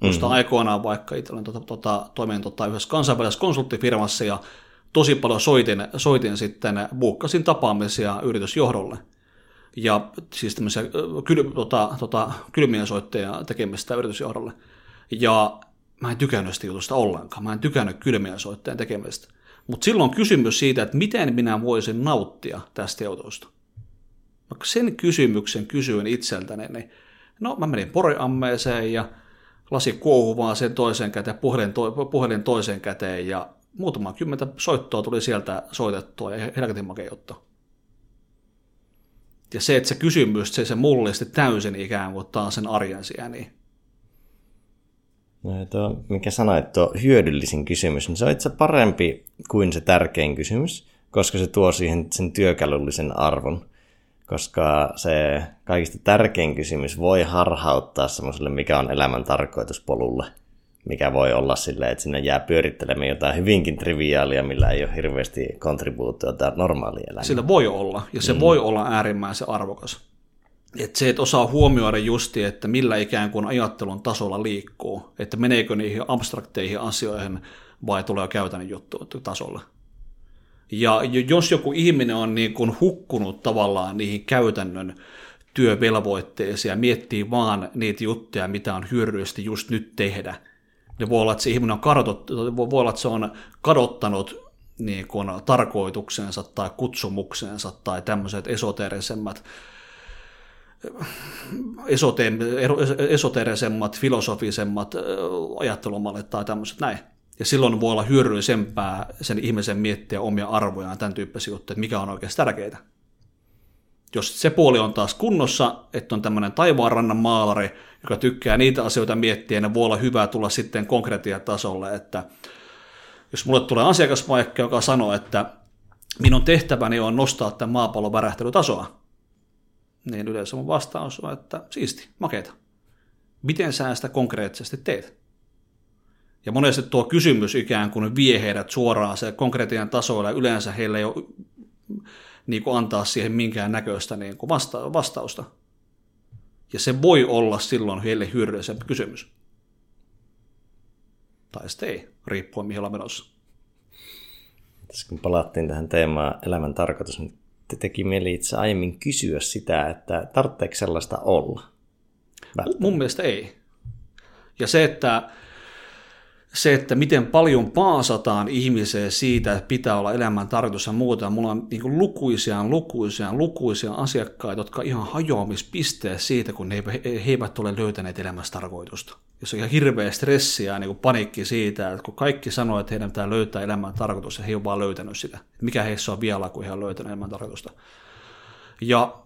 Musta mm-hmm. aikoinaan vaikka itse olen tuota, tuota, toimin tuota, yhdessä kansainvälisessä konsulttifirmassa ja tosi paljon soitin, soitin sitten, buukkasin tapaamisia yritysjohdolle. Ja siis tämmöisiä kyl, tota, tota, kylmien soitteja tekemistä yritysjohdolle. Ja mä en tykännyt sitä jutusta ollenkaan. Mä en tykännyt kylmien soitteen tekemistä. Mutta silloin kysymys siitä, että miten minä voisin nauttia tästä jutusta. Vaikka sen kysymyksen kysyin itseltäni, niin no mä menin poriammeeseen ja lasi kuohu vaan sen toisen käteen, puhelin, to, puhelin toisen käteen ja muutama kymmentä soittoa tuli sieltä soitettua ja helkatin makea Ja se, että se kysymys, se, se mullisti täysin ikään kuin taas sen arjen siellä, niin No, tuo, mikä sanoit, tuo hyödyllisin kysymys, niin se on itse parempi kuin se tärkein kysymys, koska se tuo siihen sen työkalullisen arvon. Koska se kaikista tärkein kysymys voi harhauttaa semmoiselle, mikä on elämän tarkoituspolulle mikä voi olla silleen, että sinne jää pyörittelemään jotain hyvinkin triviaalia, millä ei ole hirveästi kontribuutiota normaali elämään. Sillä voi olla, ja se mm. voi olla äärimmäisen arvokas. Et se, että osaa huomioida justi, että millä ikään kuin ajattelun tasolla liikkuu, että meneekö niihin abstrakteihin asioihin vai tulee käytännön juttu tasolle. Ja jos joku ihminen on niin kuin hukkunut tavallaan niihin käytännön työvelvoitteisiin ja miettii vaan niitä juttuja, mitä on hyödyllisesti just nyt tehdä, niin voi olla, että se ihminen on kadotut, voi olla, että se on kadottanut niin kuin tarkoituksensa tai kutsumuksensa tai tämmöiset esoteerisemmat esoteerisemmat, filosofisemmat ajattelumallit tai tämmöiset näin. Ja silloin voi olla hyödyllisempää sen ihmisen miettiä omia arvojaan, tämän tyyppisiä juttuja, että mikä on oikeasti tärkeää. Jos se puoli on taas kunnossa, että on tämmöinen taivaanrannan maalari, joka tykkää niitä asioita miettiä, niin voi olla hyvä tulla sitten konkretiatasolle, että jos mulle tulee asiakas vaikka, joka sanoo, että minun tehtäväni on nostaa tämän maapallon värähtelytasoa, niin yleensä mun vastaus on, että siisti, makeeta. Miten sä sitä konkreettisesti teet? Ja monesti tuo kysymys ikään kuin vie heidät suoraan se konkreettinen tasolla, ja yleensä heillä ei ole niin kuin antaa siihen minkään näköistä niin kuin vasta- vastausta. Ja se voi olla silloin heille hyödyllisempi kysymys. Tai sitten ei, riippuen mihin ollaan menossa. Tässä kun palattiin tähän teemaan elämän tarkoitus, niin te teki mieli itse aiemmin kysyä sitä, että tarvitseeko sellaista olla? Mun mielestä ei. Ja se, että se, että miten paljon paasataan ihmiseen siitä, että pitää olla elämän tarkoitus ja muuta. Mulla on niin lukuisia, lukuisia, lukuisia asiakkaita, jotka ihan hajoamispisteessä siitä, kun he, he eivät ole löytäneet elämässä tarkoitusta. Ja se on ihan hirveä stressi ja niin panikki siitä, että kun kaikki sanoo, että heidän pitää löytää elämän tarkoitus, ja he on vaan löytänyt sitä. Mikä heissä on vielä, kun he on löytänyt elämän tarkoitusta. Ja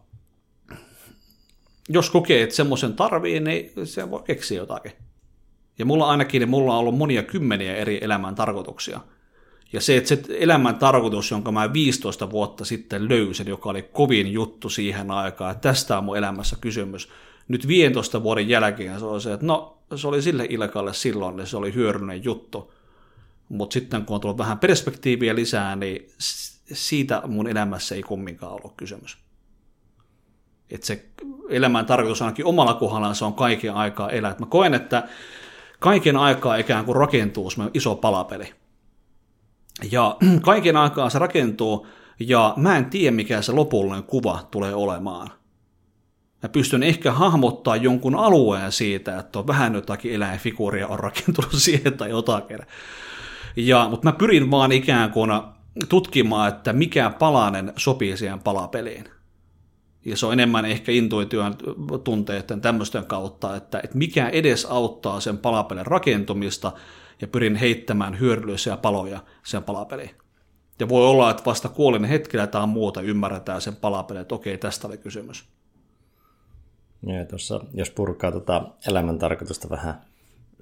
jos kokee, että semmoisen tarvii, niin se voi keksiä jotakin. Ja mulla ainakin niin mulla on ollut monia kymmeniä eri elämän tarkoituksia. Ja se, että se elämän tarkoitus, jonka mä 15 vuotta sitten löysin, joka oli kovin juttu siihen aikaan, että tästä on mun elämässä kysymys, nyt 15 vuoden jälkeen se on se, että no se oli sille ilkalle silloin, niin se oli hyödyllinen juttu. Mutta sitten kun on tullut vähän perspektiiviä lisää, niin siitä mun elämässä ei kumminkaan ollut kysymys. Että se elämän tarkoitus ainakin omalla kohdallaan se on kaiken aikaa elää. Et mä koen, että kaiken aikaa ikään kuin rakentuu iso palapeli. Ja kaiken aikaa se rakentuu, ja mä en tiedä, mikä se lopullinen kuva tulee olemaan. Mä pystyn ehkä hahmottaa jonkun alueen siitä, että on vähän jotakin eläinfiguuria on rakentunut siihen tai jotakin. Ja, mutta mä pyrin vaan ikään kuin tutkimaan, että mikä palanen sopii siihen palapeliin. Ja se on enemmän ehkä intuition tunteiden tämmöisten kautta, että, että mikä edes auttaa sen palapelin rakentumista, ja pyrin heittämään hyödyllisiä paloja sen palapeliin. Ja voi olla, että vasta kuolin hetkellä tai muuta ymmärretään sen palapelin, että okei, tästä oli kysymys. Ja tuossa, jos purkaa tuota elämän tarkoitusta vähän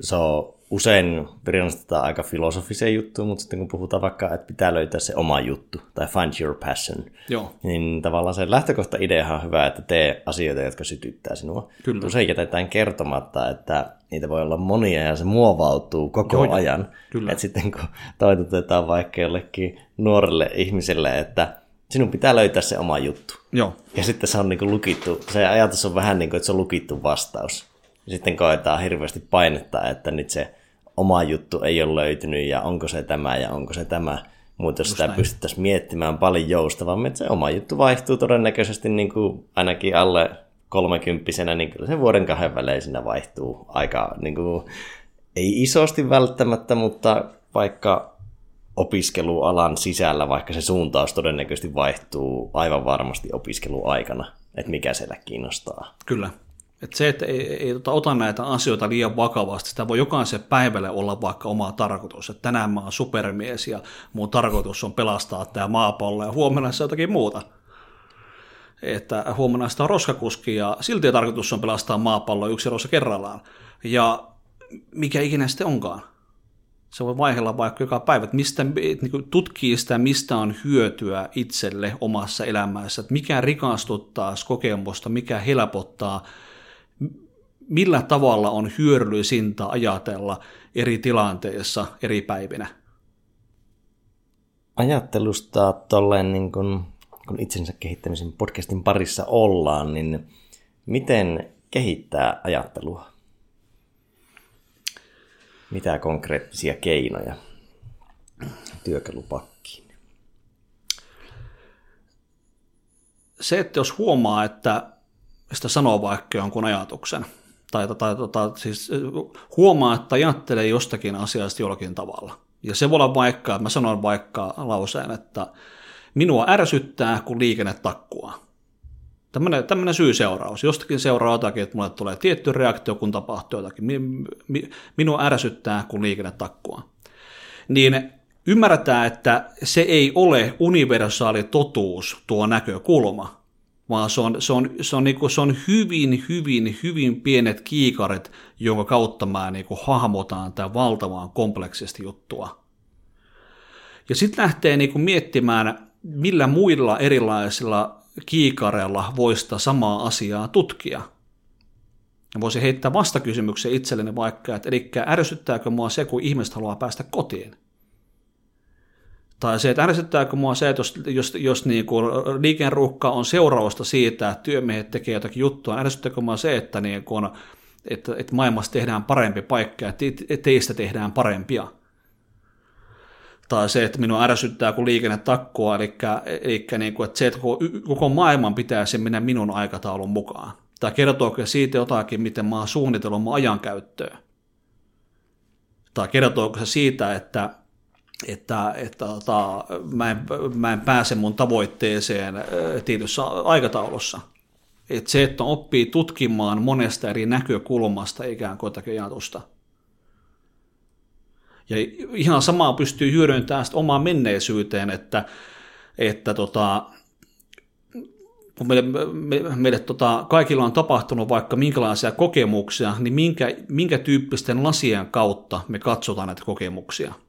se on usein rinnastetaan aika filosofiseen juttuun, mutta sitten kun puhutaan vaikka, että pitää löytää se oma juttu tai find your passion, Joo. niin tavallaan se lähtökohta idea on hyvä, että tee asioita, jotka sytyttää sinua. Kyllä. Usein jätetään kertomatta, että niitä voi olla monia ja se muovautuu koko Joo, ajan. Kyllä. Että sitten kun toitotetaan vaikka jollekin nuorelle ihmiselle, että sinun pitää löytää se oma juttu. Joo, Ja sitten se on niin kuin lukittu, se ajatus on vähän niin kuin, että se on lukittu vastaus. Sitten koetaan hirveästi painetta, että nyt se oma juttu ei ole löytynyt ja onko se tämä ja onko se tämä. Mutta jos sitä näin. pystyttäisiin miettimään paljon joustavammin, että se oma juttu vaihtuu todennäköisesti niin kuin ainakin alle kolmekymppisenä, niin kyllä se vuoden kahden välein siinä vaihtuu aika, niin kuin, ei isosti välttämättä, mutta vaikka opiskelualan sisällä, vaikka se suuntaus todennäköisesti vaihtuu aivan varmasti opiskeluaikana, että mikä siellä kiinnostaa. kyllä. Et se, että ei, ei tota, ota näitä asioita liian vakavasti, sitä voi jokaisen päivälle olla vaikka oma tarkoitus, että tänään mä oon supermies ja mun tarkoitus on pelastaa tämä maapallo ja huomenna se jotakin muuta. Että huomenna sitä on roskakuski ja silti tarkoitus on pelastaa maapallo yksi rossa kerrallaan. Ja mikä ikinä sitten onkaan. Se voi vaihella vaikka joka päivä, että mistä, niin tutkii sitä, mistä on hyötyä itselle omassa elämässä, että mikä rikastuttaa kokemusta, mikä helpottaa, millä tavalla on hyödyllisintä ajatella eri tilanteissa, eri päivinä. Ajattelusta tolleen, niin kun, kun itsensä kehittämisen podcastin parissa ollaan, niin miten kehittää ajattelua? Mitä konkreettisia keinoja työkalupakkiin? Se, että jos huomaa, että sitä sanoo vaikka jonkun ajatuksen, tai, tai, tai siis huomaa, että ajattelee jostakin asiasta jollakin tavalla. Ja se voi olla vaikka, mä sanon vaikka lauseen, että minua ärsyttää, kun liikenne takkuaa. Tämmöinen, tämmöinen syy-seuraus. Jostakin seuraa jotakin, että mulle tulee tietty reaktio, kun tapahtuu jotakin. Mi, mi, minua ärsyttää, kun liikenne takkuaa. Niin ymmärretään, että se ei ole universaali totuus tuo näkökulma, vaan se on, se on, se on, niinku, se on hyvin, hyvin, hyvin pienet kiikaret, jonka kautta mä niinku hahmotaan tämä valtavan kompleksista juttua. Ja sitten lähtee niinku miettimään, millä muilla erilaisilla kiikareilla voisi sitä samaa asiaa tutkia. Ja voisi heittää vastakysymyksen itselleni vaikka, että eli ärsyttääkö mua se, kun ihmiset haluaa päästä kotiin? Tai se, että ärsyttääkö mua se, että jos, jos, jos niin kuin liikenruuhka on seurausta siitä, että työmiehet tekee jotakin juttua, ärsyttääkö mua se, että, niin kuin, että, että maailmassa tehdään parempi paikka ja te, teistä tehdään parempia. Tai se, että minua ärsyttää, kun liikenne takkua, eli, eli niin kuin, että se, että koko maailman pitäisi mennä minun aikataulun mukaan. Tai kertooko siitä jotakin, miten mä oon suunnitellut mun ajankäyttöä. Tai kertooko se siitä, että että, että tota, mä, en, mä en pääse mun tavoitteeseen tietyssä aikataulussa. Että se, että oppii tutkimaan monesta eri näkökulmasta ikään kuin jotakin ajatusta. Ja ihan samaa pystyy hyödyntämään omaan menneisyyteen, että, että tota, kun meille, me, meille tota, kaikilla on tapahtunut vaikka minkälaisia kokemuksia, niin minkä, minkä tyyppisten lasien kautta me katsotaan näitä kokemuksia –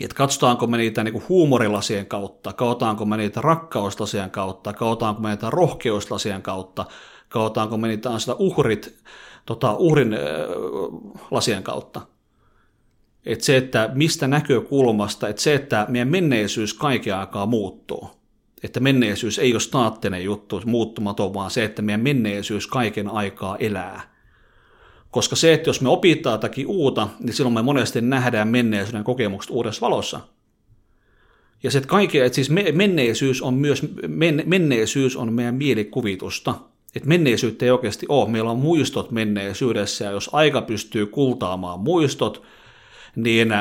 että katsotaanko me niitä niin huumorilasien kautta, katsotaanko me niitä rakkauslasien kautta, katsotaanko me niitä rohkeuslasien kautta, katsotaanko me niitä sitä uhrit, tota, uhrin äh, lasien kautta. Että se, että mistä näkökulmasta, että se, että meidän menneisyys kaiken aikaa muuttuu. Että menneisyys ei ole staattinen juttu, muuttumaton, vaan se, että meidän menneisyys kaiken aikaa elää. Koska se, että jos me opitaan jotakin uutta, niin silloin me monesti nähdään menneisyyden kokemukset uudessa valossa. Ja se, että, kaikkea, että siis menneisyys on myös, men, menneisyys on meidän mielikuvitusta. Että menneisyyttä ei oikeasti ole. Meillä on muistot menneisyydessä, ja jos aika pystyy kultaamaan muistot, niin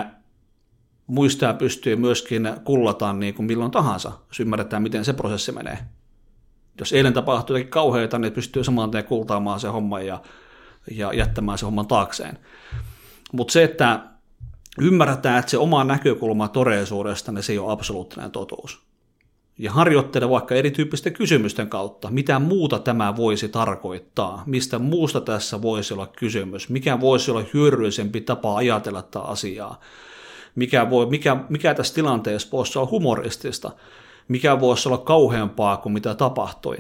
muistaa pystyy myöskin kullataan niin kuin milloin tahansa, jos ymmärretään, miten se prosessi menee. Jos eilen tapahtui jotakin kauheita, niin pystyy saman tien kultaamaan se homma ja, ja jättämään se homman taakseen. Mutta se, että ymmärretään, että se oma näkökulma todellisuudesta, niin se ei ole absoluuttinen totuus. Ja harjoittele vaikka erityyppisten kysymysten kautta, mitä muuta tämä voisi tarkoittaa, mistä muusta tässä voisi olla kysymys, mikä voisi olla hyödyllisempi tapa ajatella tätä asiaa, mikä, voi, mikä, mikä tässä tilanteessa voisi olla humoristista, mikä voisi olla kauheampaa kuin mitä tapahtui,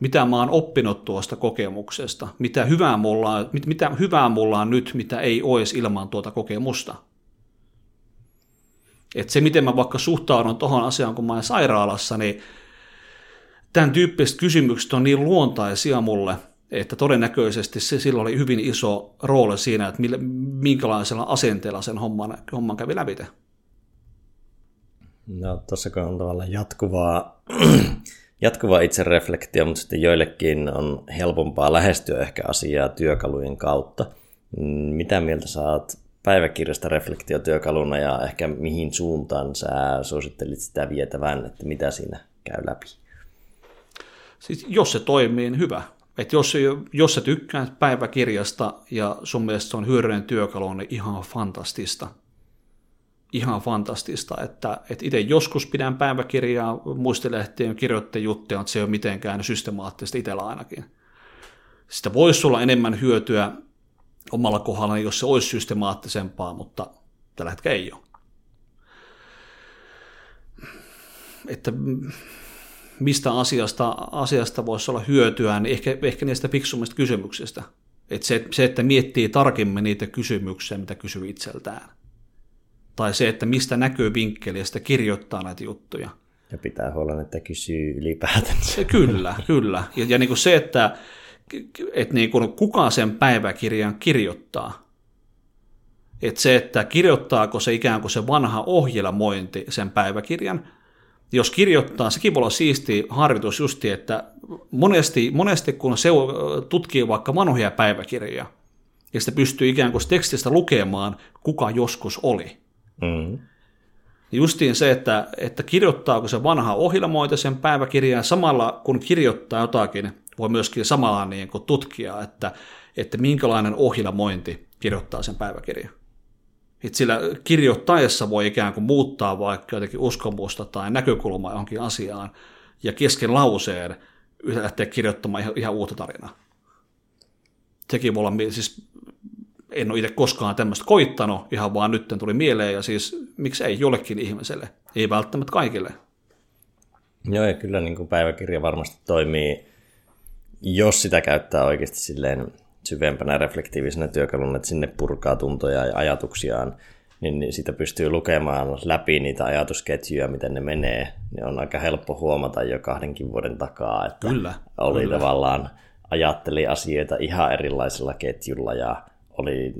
mitä mä oon oppinut tuosta kokemuksesta, mitä hyvää mulla on, mit, mitä hyvää mulla on nyt, mitä ei olisi ilman tuota kokemusta. Et se, miten mä vaikka suhtaudun tuohon asiaan, kun mä olen sairaalassa, niin tämän tyyppiset kysymykset on niin luontaisia mulle, että todennäköisesti se sillä oli hyvin iso rooli siinä, että millä, minkälaisella asenteella sen homman, homman kävi läpi. No tuossa on tavallaan jatkuvaa, jatkuvaa itsereflektio, mutta sitten joillekin on helpompaa lähestyä ehkä asiaa työkalujen kautta. Mitä mieltä saat päiväkirjasta reflektiotyökaluna ja ehkä mihin suuntaan sä suosittelit sitä vietävän, että mitä siinä käy läpi? Siis jos se toimii, niin hyvä. Et jos, jos sä tykkäät päiväkirjasta ja sun mielestä se on hyödyllinen työkalu, niin ihan fantastista. Ihan fantastista, että, että itse joskus pidän päiväkirjaa, muistilehtien kirjoitteen juttuja, mutta se ei ole mitenkään systemaattista itsellä ainakin. Sitä voisi olla enemmän hyötyä omalla kohdalla, jos se olisi systemaattisempaa, mutta tällä hetkellä ei ole. Että mistä asiasta, asiasta voisi olla hyötyä, niin ehkä, ehkä niistä fiksummista kysymyksistä. Että se, se, että miettii tarkemmin niitä kysymyksiä, mitä kysyy itseltään. Tai se, että mistä näkyy vinkkelistä kirjoittaa näitä juttuja. Ja pitää huolen, että kysyy ylipäätänsä. Kyllä, kyllä. Ja, ja niin kuin se, että, että niin kuin kuka sen päiväkirjan kirjoittaa. Että se, että kirjoittaako se ikään kuin se vanha ohjelmointi sen päiväkirjan, jos kirjoittaa, sekin voi olla siisti harjoitus justi, että monesti, monesti kun se tutkii vaikka vanhoja päiväkirjoja, ja sitä pystyy ikään kuin tekstistä lukemaan, kuka joskus oli. Mm. Justiin se, että, että kirjoittaako se vanha ohjelmoita sen päiväkirjan, samalla kun kirjoittaa jotakin, voi myöskin samalla niin kuin tutkia, että, että minkälainen ohjelmointi kirjoittaa sen päiväkirjan. Et sillä kirjoittaessa voi ikään kuin muuttaa vaikka jotenkin uskomusta tai näkökulmaa johonkin asiaan, ja kesken lauseen lähteä kirjoittamaan ihan, ihan uutta tarinaa. Sekin voi olla, siis en ole itse koskaan tämmöistä koittanut, ihan vaan nyt tuli mieleen, ja siis miksi ei jollekin ihmiselle, ei välttämättä kaikille. Joo, ja kyllä niin kuin päiväkirja varmasti toimii, jos sitä käyttää oikeasti silleen syvempänä reflektiivisenä työkaluna, että sinne purkaa tuntoja ja ajatuksiaan, niin, niin sitä pystyy lukemaan läpi niitä ajatusketjuja, miten ne menee. Niin on aika helppo huomata jo kahdenkin vuoden takaa, että kyllä, oli kyllä. tavallaan, ajatteli asioita ihan erilaisella ketjulla ja oli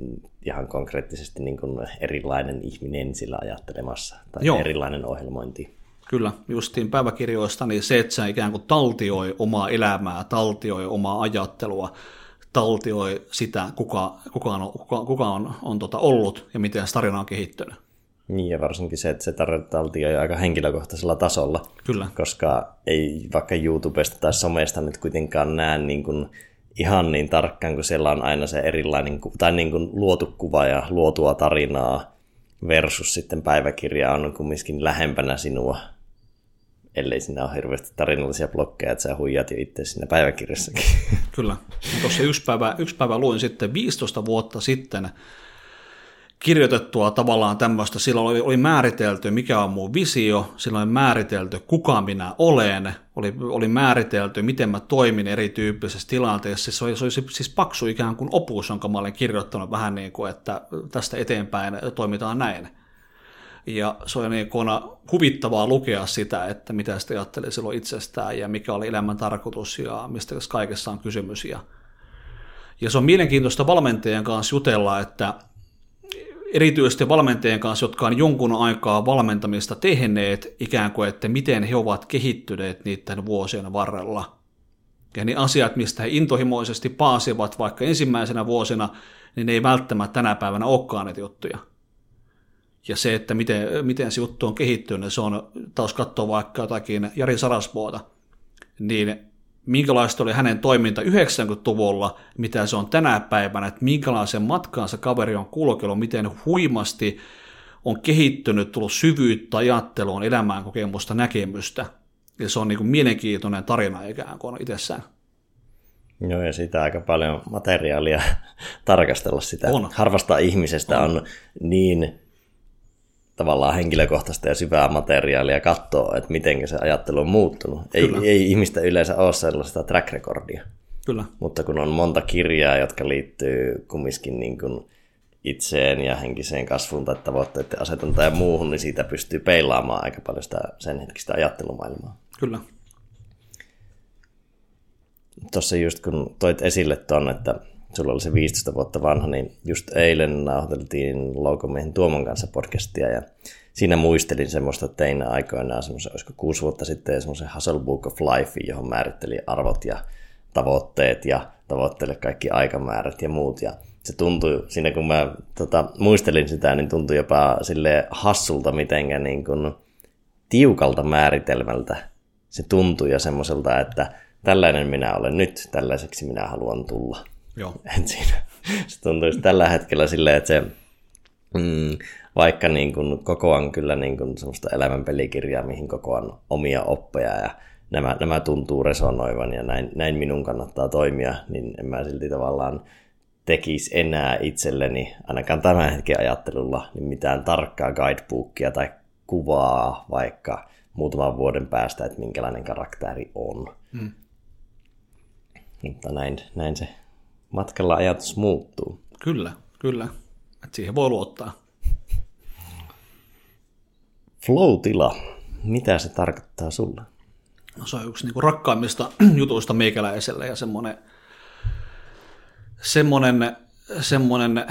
ihan konkreettisesti niin kuin erilainen ihminen sillä ajattelemassa, tai Joo. erilainen ohjelmointi. Kyllä, justiin päiväkirjoista, niin se, että sä ikään kuin taltioi omaa elämää, taltioi omaa ajattelua, taltioi sitä, kuka, kuka on, kuka, kuka on, on tota ollut ja miten se tarina on kehittynyt. Niin, ja varsinkin se, että se taltioi aika henkilökohtaisella tasolla. Kyllä. Koska ei vaikka YouTubesta tai somesta nyt kuitenkaan näe niin kuin ihan niin tarkkaan, kun siellä on aina se erilainen, tai niin kuin luotu kuva ja luotua tarinaa versus sitten päiväkirja on kumminkin lähempänä sinua ellei siinä ole hirveästi tarinallisia blokkeja, että sä huijat jo itse siinä päiväkirjassakin. Kyllä. Tuossa yksi päivä, yksi päivä luin sitten 15 vuotta sitten kirjoitettua tavallaan tämmöistä, silloin oli, oli määritelty, mikä on mun visio, silloin oli määritelty, kuka minä olen, oli, oli määritelty, miten mä toimin erityyppisessä tilanteessa. Se oli, se oli siis paksu ikään kuin opus, jonka mä olen kirjoittanut vähän niin kuin, että tästä eteenpäin toimitaan näin. Ja se oli niin kuin huvittavaa lukea sitä, että mitä sitä ajatteli silloin itsestään ja mikä oli elämän tarkoitus ja mistä kaikessa on kysymys. Ja, ja se on mielenkiintoista valmentajien kanssa jutella, että erityisesti valmentajien kanssa, jotka on jonkun aikaa valmentamista tehneet, ikään kuin, että miten he ovat kehittyneet niiden vuosien varrella. Ja ne asiat, mistä he intohimoisesti paasivat vaikka ensimmäisenä vuosina, niin ne ei välttämättä tänä päivänä olekaan näitä juttuja. Ja se, että miten, miten se juttu on kehittynyt, se on taas katsoa vaikka jotakin Jari Sarasvuota, niin minkälaista oli hänen toiminta 90-luvulla, mitä se on tänä päivänä, että minkälaisen matkaansa kaveri on kulkenut, miten huimasti on kehittynyt, tullut syvyyttä ajatteluun, elämään kokemusta, näkemystä. Ja se on niin kuin mielenkiintoinen tarina ikään kuin itsessään. Joo, ja sitä aika paljon materiaalia tarkastella sitä. On. Harvasta ihmisestä on, on niin tavallaan henkilökohtaista ja syvää materiaalia katsoa, että miten se ajattelu on muuttunut. Ei, ei ihmistä yleensä ole sellaista track recordia. Kyllä. Mutta kun on monta kirjaa, jotka liittyy kumminkin niin kuin itseen ja henkiseen kasvuun tai tavoitteiden asetuntaan ja muuhun, niin siitä pystyy peilaamaan aika paljon sitä sen hetkistä ajattelumaailmaa. Kyllä. Tuossa just kun toit esille tuon, että sulla oli se 15 vuotta vanha, niin just eilen nauhoiteltiin Laukomiehen Tuomon kanssa podcastia ja siinä muistelin semmoista, että tein aikoinaan semmoisen, olisiko kuusi vuotta sitten semmoisen Hustle Book of Life, johon määritteli arvot ja tavoitteet ja tavoitteille kaikki aikamäärät ja muut ja se tuntui, siinä kun mä tota, muistelin sitä, niin tuntui jopa sille hassulta mitenkä niin kuin tiukalta määritelmältä se tuntui ja semmoiselta, että tällainen minä olen nyt, tällaiseksi minä haluan tulla. Joo. Et siinä, se tuntuisi tällä hetkellä silleen, että se mm, vaikka niin kuin kokoan kyllä niin kuin semmoista elämänpelikirjaa, mihin kokoan omia oppeja ja nämä, nämä tuntuu resonoivan ja näin, näin minun kannattaa toimia, niin en mä silti tavallaan tekisi enää itselleni, ainakaan tämän hetken ajattelulla, niin mitään tarkkaa guidebookia tai kuvaa vaikka muutaman vuoden päästä, että minkälainen karakteri on. Hmm. Mutta näin, näin se matkalla ajatus muuttuu. Kyllä, kyllä. Et siihen voi luottaa. Flow-tila, mitä se tarkoittaa sulle? No, se on yksi niinku rakkaimmista jutuista meikäläiselle ja semmoinen, semmoinen, semmoinen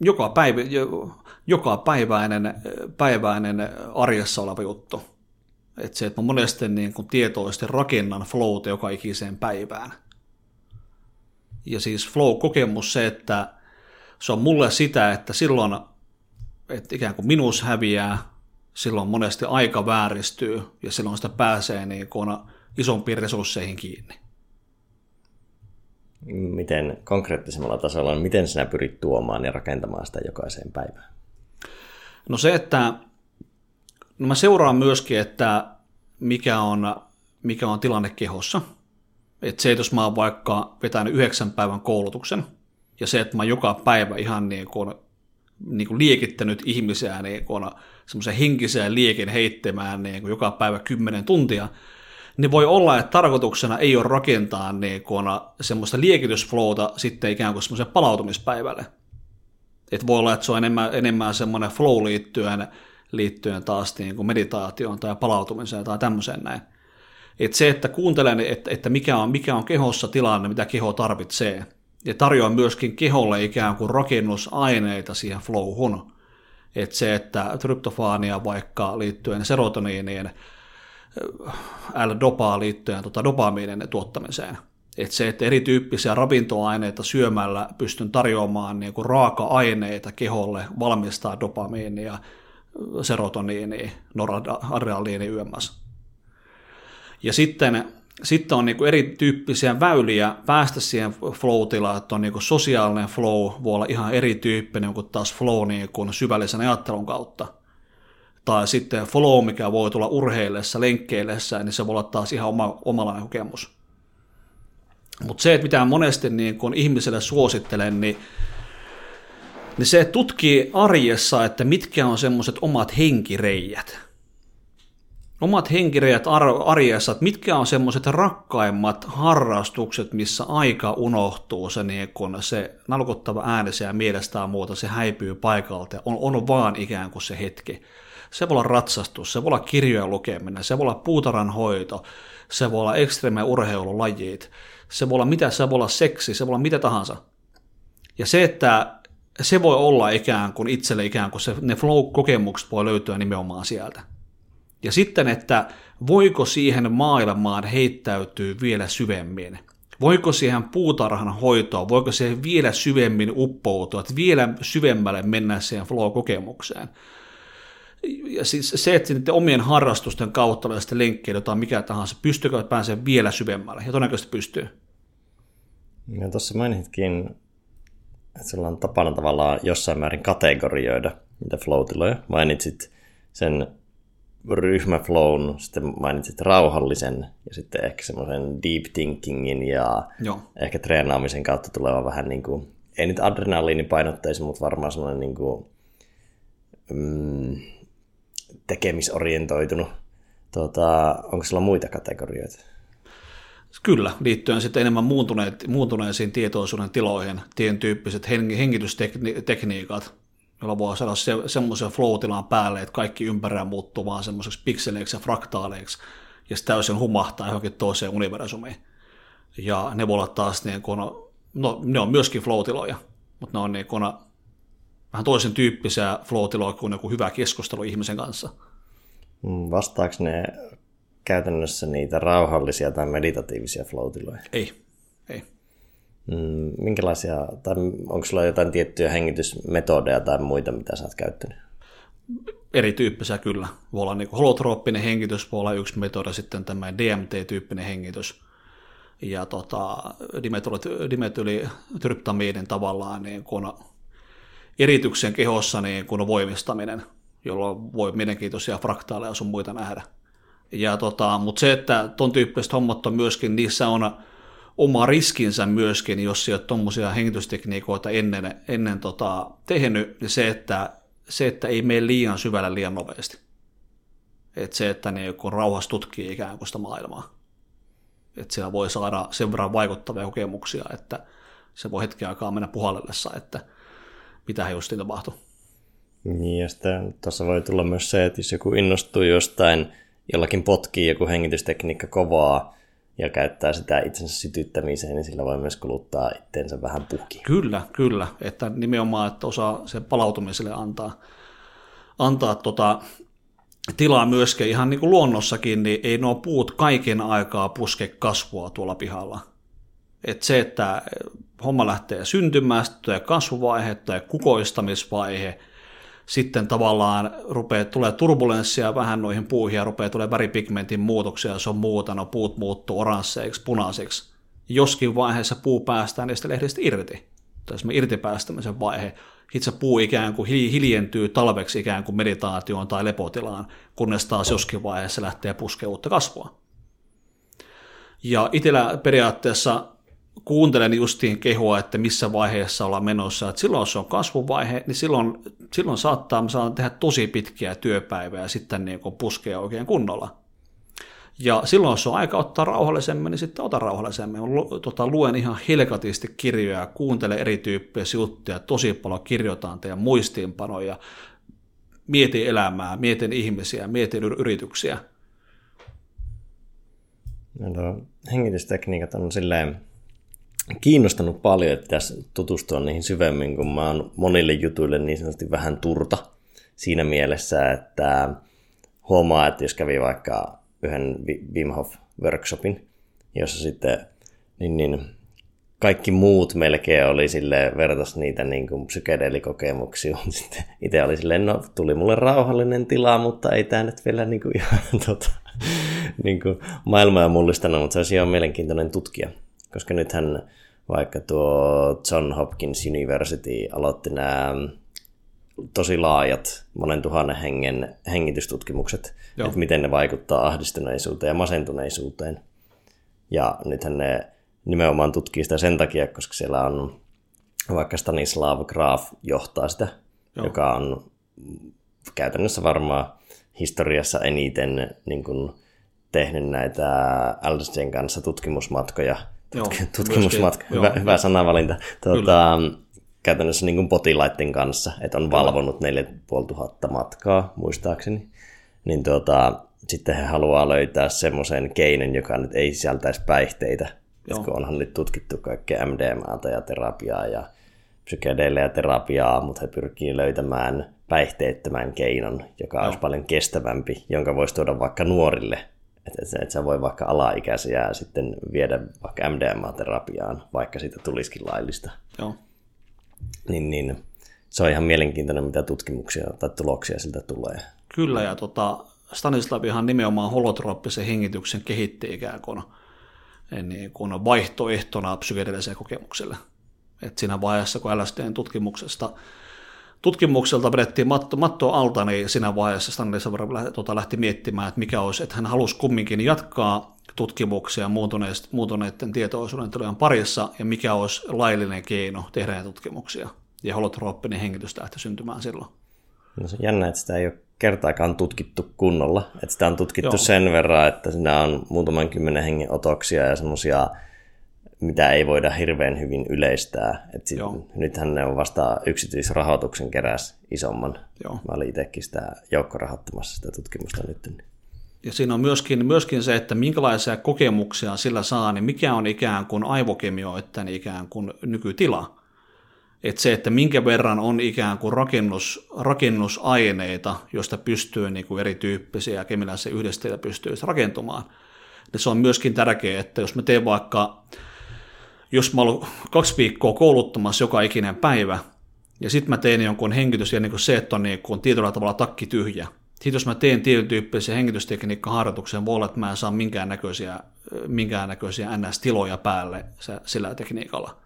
joka, päivä, joka päiväinen, päiväinen arjessa oleva juttu. Et se, että mä monesti niin kuin tietoisesti rakennan flowta joka ikiseen päivään – ja siis flow-kokemus se, että se on mulle sitä, että silloin että ikään kuin minus häviää, silloin monesti aika vääristyy ja silloin sitä pääsee niin kuin isompiin resursseihin kiinni. Miten konkreettisemmalla tasolla, miten sinä pyrit tuomaan ja rakentamaan sitä jokaiseen päivään? No se, että no mä seuraan myöskin, että mikä on, mikä on tilanne kehossa – että se, että jos mä oon vaikka vetänyt yhdeksän päivän koulutuksen, ja se, että mä joka päivä ihan niin kuin, niin kuin liekittänyt ihmisiä niin kuin semmoisen henkiseen liekin heittämään niin kuin joka päivä kymmenen tuntia, niin voi olla, että tarkoituksena ei ole rakentaa niin kuin semmoista liekitysflowta sitten ikään kuin semmoisen palautumispäivälle. Et voi olla, että se on enemmän, enemmän semmoinen flow liittyen, liittyen taas niin kuin meditaatioon tai palautumiseen tai tämmöiseen näin. Että se, että kuuntelen, että, että mikä, on, mikä on kehossa tilanne, mitä keho tarvitsee, ja tarjoan myöskin keholle ikään kuin rakennusaineita siihen flowhun. Että se, että tryptofaania vaikka liittyen serotoniiniin, L-dopaa liittyen tota dopamiinin tuottamiseen. Että se, että erityyppisiä ravintoaineita syömällä pystyn tarjoamaan niin kuin raaka-aineita keholle valmistaa dopamiinia, serotoniinia, noradrenaliini yms. Ja sitten, sitten on niin erityyppisiä väyliä päästä siihen flow-tilaan, että on niin sosiaalinen flow, voi olla ihan erityyppinen kuin taas flow niin kuin syvällisen ajattelun kautta. Tai sitten flow, mikä voi tulla urheillessa, lenkkeillessä, niin se voi olla taas ihan oma, omalainen kokemus. Mutta se, että mitä monesti niin kun ihmiselle suosittelen, niin niin se tutkii arjessa, että mitkä on semmoiset omat henkireijät. Omat henkireijät arjessa, että mitkä on semmoiset rakkaimmat harrastukset, missä aika unohtuu, se, niin kun se nalkuttava äänensä ja mielestään muuta, se häipyy paikalta, on, on vaan ikään kuin se hetki. Se voi olla ratsastus, se voi olla kirjojen lukeminen, se voi olla puutarhan hoito, se voi olla ekstreme urheilulajit, se voi olla mitä, se voi olla seksi, se voi olla mitä tahansa. Ja se, että se voi olla ikään kuin itselle ikään kuin se, ne flow-kokemukset voi löytyä nimenomaan sieltä. Ja sitten, että voiko siihen maailmaan heittäytyy vielä syvemmin. Voiko siihen puutarhan hoitoon, voiko siihen vielä syvemmin uppoutua, että vielä syvemmälle mennä siihen flow-kokemukseen. Ja siis se, että sitten omien harrastusten kautta oli sitten lenkkeilyä mikä tahansa, pystyykö pääsemään vielä syvemmälle? Ja todennäköisesti pystyy. Ja tuossa mainitkin että sulla on tapana tavallaan jossain määrin kategorioida niitä flow-tiloja. Mainitsit sen ryhmäflown, sitten mainitsit rauhallisen ja sitten ehkä semmoisen deep thinkingin ja Joo. ehkä treenaamisen kautta tuleva vähän niin kuin, ei nyt adrenaliinipainotteisi, mutta varmaan semmoinen niin kuin, mm, tekemisorientoitunut. Tota, onko sulla muita kategorioita? Kyllä, liittyen sitten enemmän muuntuneet, muuntuneisiin tietoisuuden tiloihin, tien tyyppiset hengitystekniikat, joilla voi saada se, semmoisen flow päälle, että kaikki ympärillä muuttuu vaan semmoiseksi pikseleiksi ja fraktaaleiksi, ja sitten täysin humahtaa johonkin toiseen universumiin. Ja ne voi olla taas niin kuin, no ne on myöskin flow mutta ne on niin kuin, vähän toisen tyyppisiä flow kuin joku hyvä keskustelu ihmisen kanssa. Mm, vastaako ne käytännössä niitä rauhallisia tai meditatiivisia flow ei. Mm, minkälaisia, tai onko sulla jotain tiettyjä hengitysmetodeja tai muita, mitä sä oot käyttänyt? Erityyppisiä kyllä. Voi olla niin holotrooppinen hengitys, voi olla yksi metodi, sitten tämä DMT-tyyppinen hengitys. Ja tota, dimetylitryptamiinin tavallaan niin kun erityksen kehossa niin kun voimistaminen, jolloin voi mielenkiintoisia fraktaaleja sun muita nähdä. Ja tota, mutta se, että ton tyyppiset hommat on myöskin, niissä on oma riskinsä myöskin, jos ei ole tuommoisia hengitystekniikoita ennen, ennen tota, tehnyt, niin se että, se, että ei mene liian syvällä liian nopeasti. Et se, että niin, kun rauhassa tutkii ikään kuin sitä maailmaa. Että siellä voi saada sen verran vaikuttavia kokemuksia, että se voi hetken aikaa mennä puhallellessa, että mitä justiin tapahtuu. Niin, ja sitten tuossa voi tulla myös se, että jos joku innostuu jostain jollakin potkii joku hengitystekniikka kovaa ja käyttää sitä itsensä sytyttämiseen, niin sillä voi myös kuluttaa itteensä vähän puhki. Kyllä, kyllä. Että nimenomaan, että osaa sen palautumiselle antaa, antaa tota, tilaa myöskin ihan niin kuin luonnossakin, niin ei nuo puut kaiken aikaa puske kasvua tuolla pihalla. Et se, että homma lähtee syntymään, sitten kasvuvaihe tai kukoistamisvaihe – sitten tavallaan rupeaa, tulee turbulenssia vähän noihin puuhin ja rupeaa tulee väripigmentin muutoksia, se on muuta, no puut muuttuu oransseiksi, punaisiksi. Joskin vaiheessa puu päästään niistä lehdistä irti, tai se irtipäästämisen vaihe, itse puu ikään kuin hiljentyy talveksi ikään kuin meditaatioon tai lepotilaan, kunnes taas joskin vaiheessa lähtee puskemaan uutta kasvua. Ja itsellä periaatteessa kuuntelen justiin kehua, että missä vaiheessa ollaan menossa. Että silloin, jos se on kasvuvaihe, niin silloin, silloin saattaa saada tehdä tosi pitkiä työpäivää ja sitten niin kuin puskea oikein kunnolla. Ja silloin, jos on aika ottaa rauhallisemmin, niin sitten ota rauhallisemmin. Tota, luen ihan helkatisti kirjoja, kuuntele erityyppisiä juttuja, tosi paljon kirjoitan teidän muistiinpanoja, mietin elämää, mietin ihmisiä, mietin yrityksiä. No, hengitystekniikat on silleen kiinnostanut paljon, että pitäisi tutustua niihin syvemmin, kun mä oon monille jutuille niin sanotusti vähän turta siinä mielessä, että huomaa, että jos kävi vaikka yhden Wim Hof workshopin, jossa sitten niin, niin, kaikki muut melkein oli sille vertas niitä niin kuin psykedeelikokemuksia. Sitten itse oli silleen, no tuli mulle rauhallinen tila, mutta ei tämä nyt vielä niin kuin ihan tota, niin kuin maailmaa mullistanut, mutta se olisi ihan mielenkiintoinen tutkija koska nythän vaikka tuo John Hopkins University aloitti nämä tosi laajat monen tuhannen hengen hengitystutkimukset, Joo. että miten ne vaikuttaa ahdistuneisuuteen ja masentuneisuuteen. Ja nythän ne nimenomaan tutkii sitä sen takia, koska siellä on vaikka Stanislav Graf johtaa sitä, Joo. joka on käytännössä varmaan historiassa eniten niin kuin, tehnyt näitä LSDn kanssa tutkimusmatkoja. Tutk- Joo, tutkimusmatka, hyvä, Joo. hyvä sanavalinta. Tuota, käytännössä niin kuin potilaiden kanssa, että on valvonut 4500 matkaa muistaakseni. Niin tuota, sitten he haluaa löytää semmoisen keinen, joka nyt ei sisältäisi päihteitä. Joo. Kun onhan nyt tutkittu kaikkea MDMAta ja terapiaa ja psykedeelejä terapiaa, mutta he pyrkii löytämään päihteettömän keinon, joka no. olisi paljon kestävämpi, jonka voisi tuoda vaikka nuorille. Että et, et sä voi vaikka alaikäisiä sitten viedä vaikka MDMA-terapiaan, vaikka siitä tulisikin laillista. Joo. Niin, niin se on ihan mielenkiintoinen, mitä tutkimuksia tai tuloksia siltä tulee. Kyllä, ja tota, Stanislavihan nimenomaan holotrooppisen hengityksen kehitti ikään kuin, niin kuin vaihtoehtona psykedeelliselle kokemukselle. Et siinä vaiheessa, kun LSDn tutkimuksesta tutkimukselta vedettiin matto, matto alta, niin siinä vaiheessa Stanley tota, lähti miettimään, että mikä olisi, että hän halusi kumminkin jatkaa tutkimuksia muutuneiden tietoisuuden tilojen parissa, ja mikä olisi laillinen keino tehdä näitä tutkimuksia. Ja holotrooppinen hengitys lähti syntymään silloin. No se on jännä, että sitä ei ole kertaakaan tutkittu kunnolla. Että sitä on tutkittu Joo. sen verran, että siinä on muutaman kymmenen hengen otoksia ja semmoisia mitä ei voida hirveän hyvin yleistää. Et sit, nythän ne on vasta yksityisrahoituksen keräs isomman. Joo. Mä olin itsekin sitä joukkorahoittamassa sitä tutkimusta nyt. Ja siinä on myöskin, myöskin se, että minkälaisia kokemuksia sillä saa, niin mikä on ikään kuin aivokemioiden ikään kuin nykytila. Että se, että minkä verran on ikään kuin rakennus, rakennusaineita, joista pystyy niin kuin erityyppisiä kemiallisia yhdisteitä pystyy rakentumaan. Ja se on myöskin tärkeää, että jos mä teen vaikka jos mä olen kaksi viikkoa kouluttamassa joka ikinen päivä, ja sitten mä teen jonkun hengitys, ja niin kuin se, että on niin kuin tietyllä tavalla takki tyhjä. Sitten jos mä teen tietyn tyyppisiä hengitystekniikkaharjoituksia, voi olla, että mä en saa minkäännäköisiä, minkäännäköisiä NS-tiloja päälle sillä tekniikalla.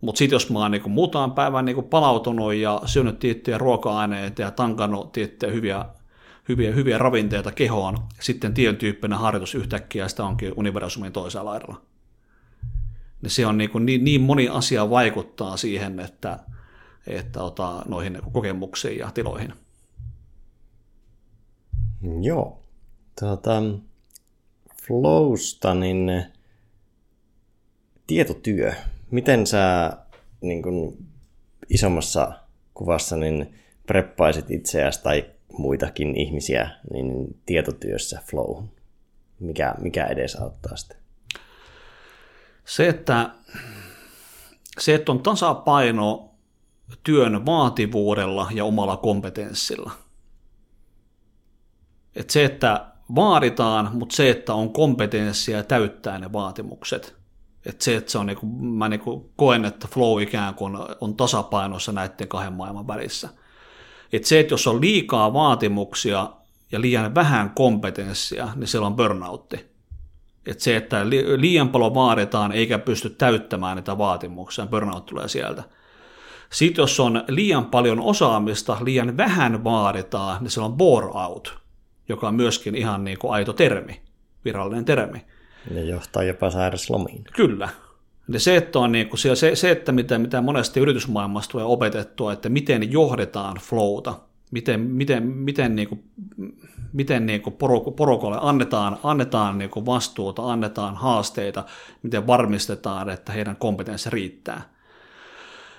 Mutta sitten jos mä oon niin muutaman päivän niin palautunut ja syönyt tiettyjä ruoka-aineita ja tankannut tiettyjä hyviä, hyviä, hyviä ravinteita kehoon, sitten tietyn tyyppinen harjoitus yhtäkkiä sitä onkin universumin toisella laidalla niin se on niin, kuin niin, niin moni asia vaikuttaa siihen, että, että ota, noihin kokemuksiin ja tiloihin. Joo. Tuota, Flowsta, niin tietotyö. Miten sä niin kuin isommassa kuvassa niin preppaisit itseäsi tai muitakin ihmisiä niin tietotyössä flow? Mikä, mikä edesauttaa sitä? Se, että, se, että on tasapaino työn vaativuudella ja omalla kompetenssilla. Et se, että vaaditaan, mutta se, että on kompetenssia täyttää ne vaatimukset. Et se, että se on niinku, mä niinku koen, että flow ikään kuin on tasapainossa näiden kahden maailman välissä. Et se, että jos on liikaa vaatimuksia ja liian vähän kompetenssia, niin siellä on burnoutti. Että se, että liian paljon vaaditaan eikä pysty täyttämään niitä vaatimuksia, burnout tulee sieltä. Sitten jos on liian paljon osaamista, liian vähän vaaditaan, niin se on bore out, joka on myöskin ihan niin kuin aito termi, virallinen termi. Ja johtaa jopa sairaslomiin. Kyllä. Ja se, että, on niin kuin, se, se, että mitä, mitä monesti yritysmaailmassa tulee opetettua, että miten johdetaan flowta, miten, miten, miten, niin kuin, miten niin kuin porukolle annetaan, annetaan niin kuin vastuuta, annetaan haasteita, miten varmistetaan, että heidän kompetenssi riittää.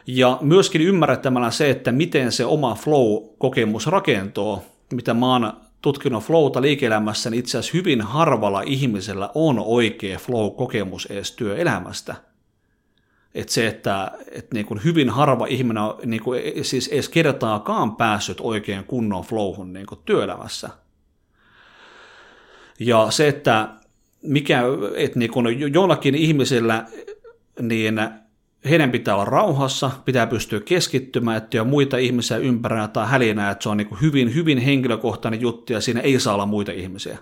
Ja myöskin ymmärrettämällä se, että miten se oma flow-kokemus rakentuu, mitä mä oon tutkinut flowta liike-elämässä, niin itse asiassa hyvin harvalla ihmisellä on oikea flow-kokemus edes työelämästä – että se, että, että niin kuin hyvin harva ihminen on niin kuin siis edes kertaakaan päässyt oikein kunnon flowhun niin kuin työelämässä. Ja se, että mikä, että niin kuin jollakin ihmisellä, niin heidän pitää olla rauhassa, pitää pystyä keskittymään, että on muita ihmisiä ympärillä tai hälinää, että se on niin hyvin, hyvin henkilökohtainen juttu ja siinä ei saa olla muita ihmisiä.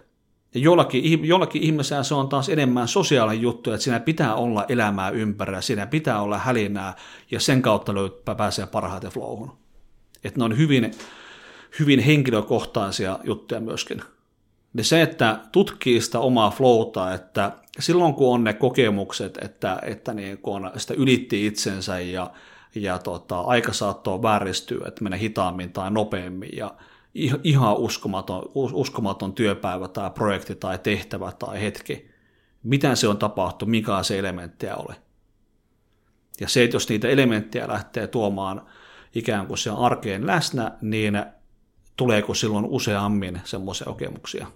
Ja jollakin, jollakin ihmisellä se on taas enemmän sosiaalinen juttu, että siinä pitää olla elämää ympärillä, siinä pitää olla hälinää, ja sen kautta löytää pääsee parhaiten flowhun. Että ne on hyvin, hyvin henkilökohtaisia juttuja myöskin. Ja se, että tutkii sitä omaa flowta, että silloin kun on ne kokemukset, että, että niin kun sitä ylitti itsensä ja, ja tota, aika saattoi vääristyä, että menee hitaammin tai nopeammin ja ihan uskomaton, uskomaton työpäivä tai projekti tai tehtävä tai hetki. Mitä se on tapahtunut, mikä se elementtejä ole. Ja se, että jos niitä elementtejä lähtee tuomaan ikään kuin se arkeen läsnä, niin tuleeko silloin useammin semmoisia kokemuksia?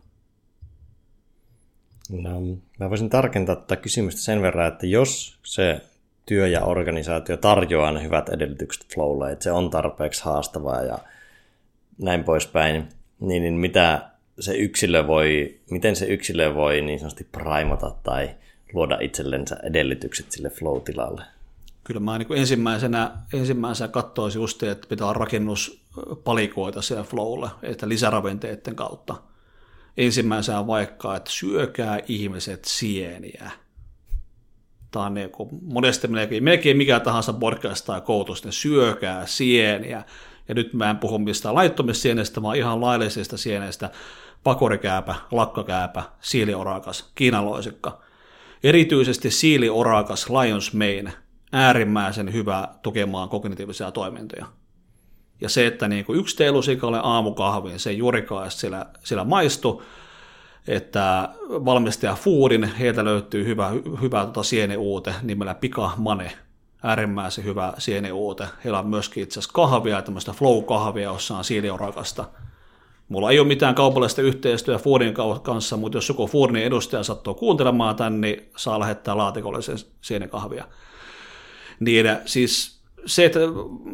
No, mä voisin tarkentaa tätä kysymystä sen verran, että jos se työ ja organisaatio tarjoaa ne hyvät edellytykset flowlle, että se on tarpeeksi haastavaa ja näin poispäin, niin, niin mitä se yksilö voi, miten se yksilö voi niin sanotusti primata tai luoda itsellensä edellytykset sille flow-tilalle? Kyllä mä niin ensimmäisenä, ensimmäisenä katsoisin just, että pitää olla rakennuspalikoita siellä flowlle, että lisäravinteiden kautta. Ensimmäisenä vaikka, että syökää ihmiset sieniä. Tämä on niin kuin, monesti melkein, melkein mikä tahansa podcast tai koulutus, niin syökää sieniä. Ja nyt mä en puhu mistään laittomista sienestä, vaan ihan laillisesta sienestä. Pakorikääpä, lakkakääpä, siiliorakas, kiinaloisikka. Erityisesti siiliorakas, lions mane, äärimmäisen hyvä tukemaan kognitiivisia toimintoja. Ja se, että niin kuin yksi teelusikalle aamukahviin, se ei juurikaan sillä, sillä maistu, että valmistaja Foodin, heiltä löytyy hyvä, hyvä tota sieneuute nimellä Pika Mane, äärimmäisen hyvä sieneuute. Heillä on myöskin itse asiassa kahvia, tämmöistä flow-kahvia, jossa on siiliorakasta. Mulla ei ole mitään kaupallista yhteistyötä Foodin kanssa, mutta jos joku Foodin edustaja sattuu kuuntelemaan tämän, niin saa lähettää laatikolle sen sienekahvia. Niin siis se, että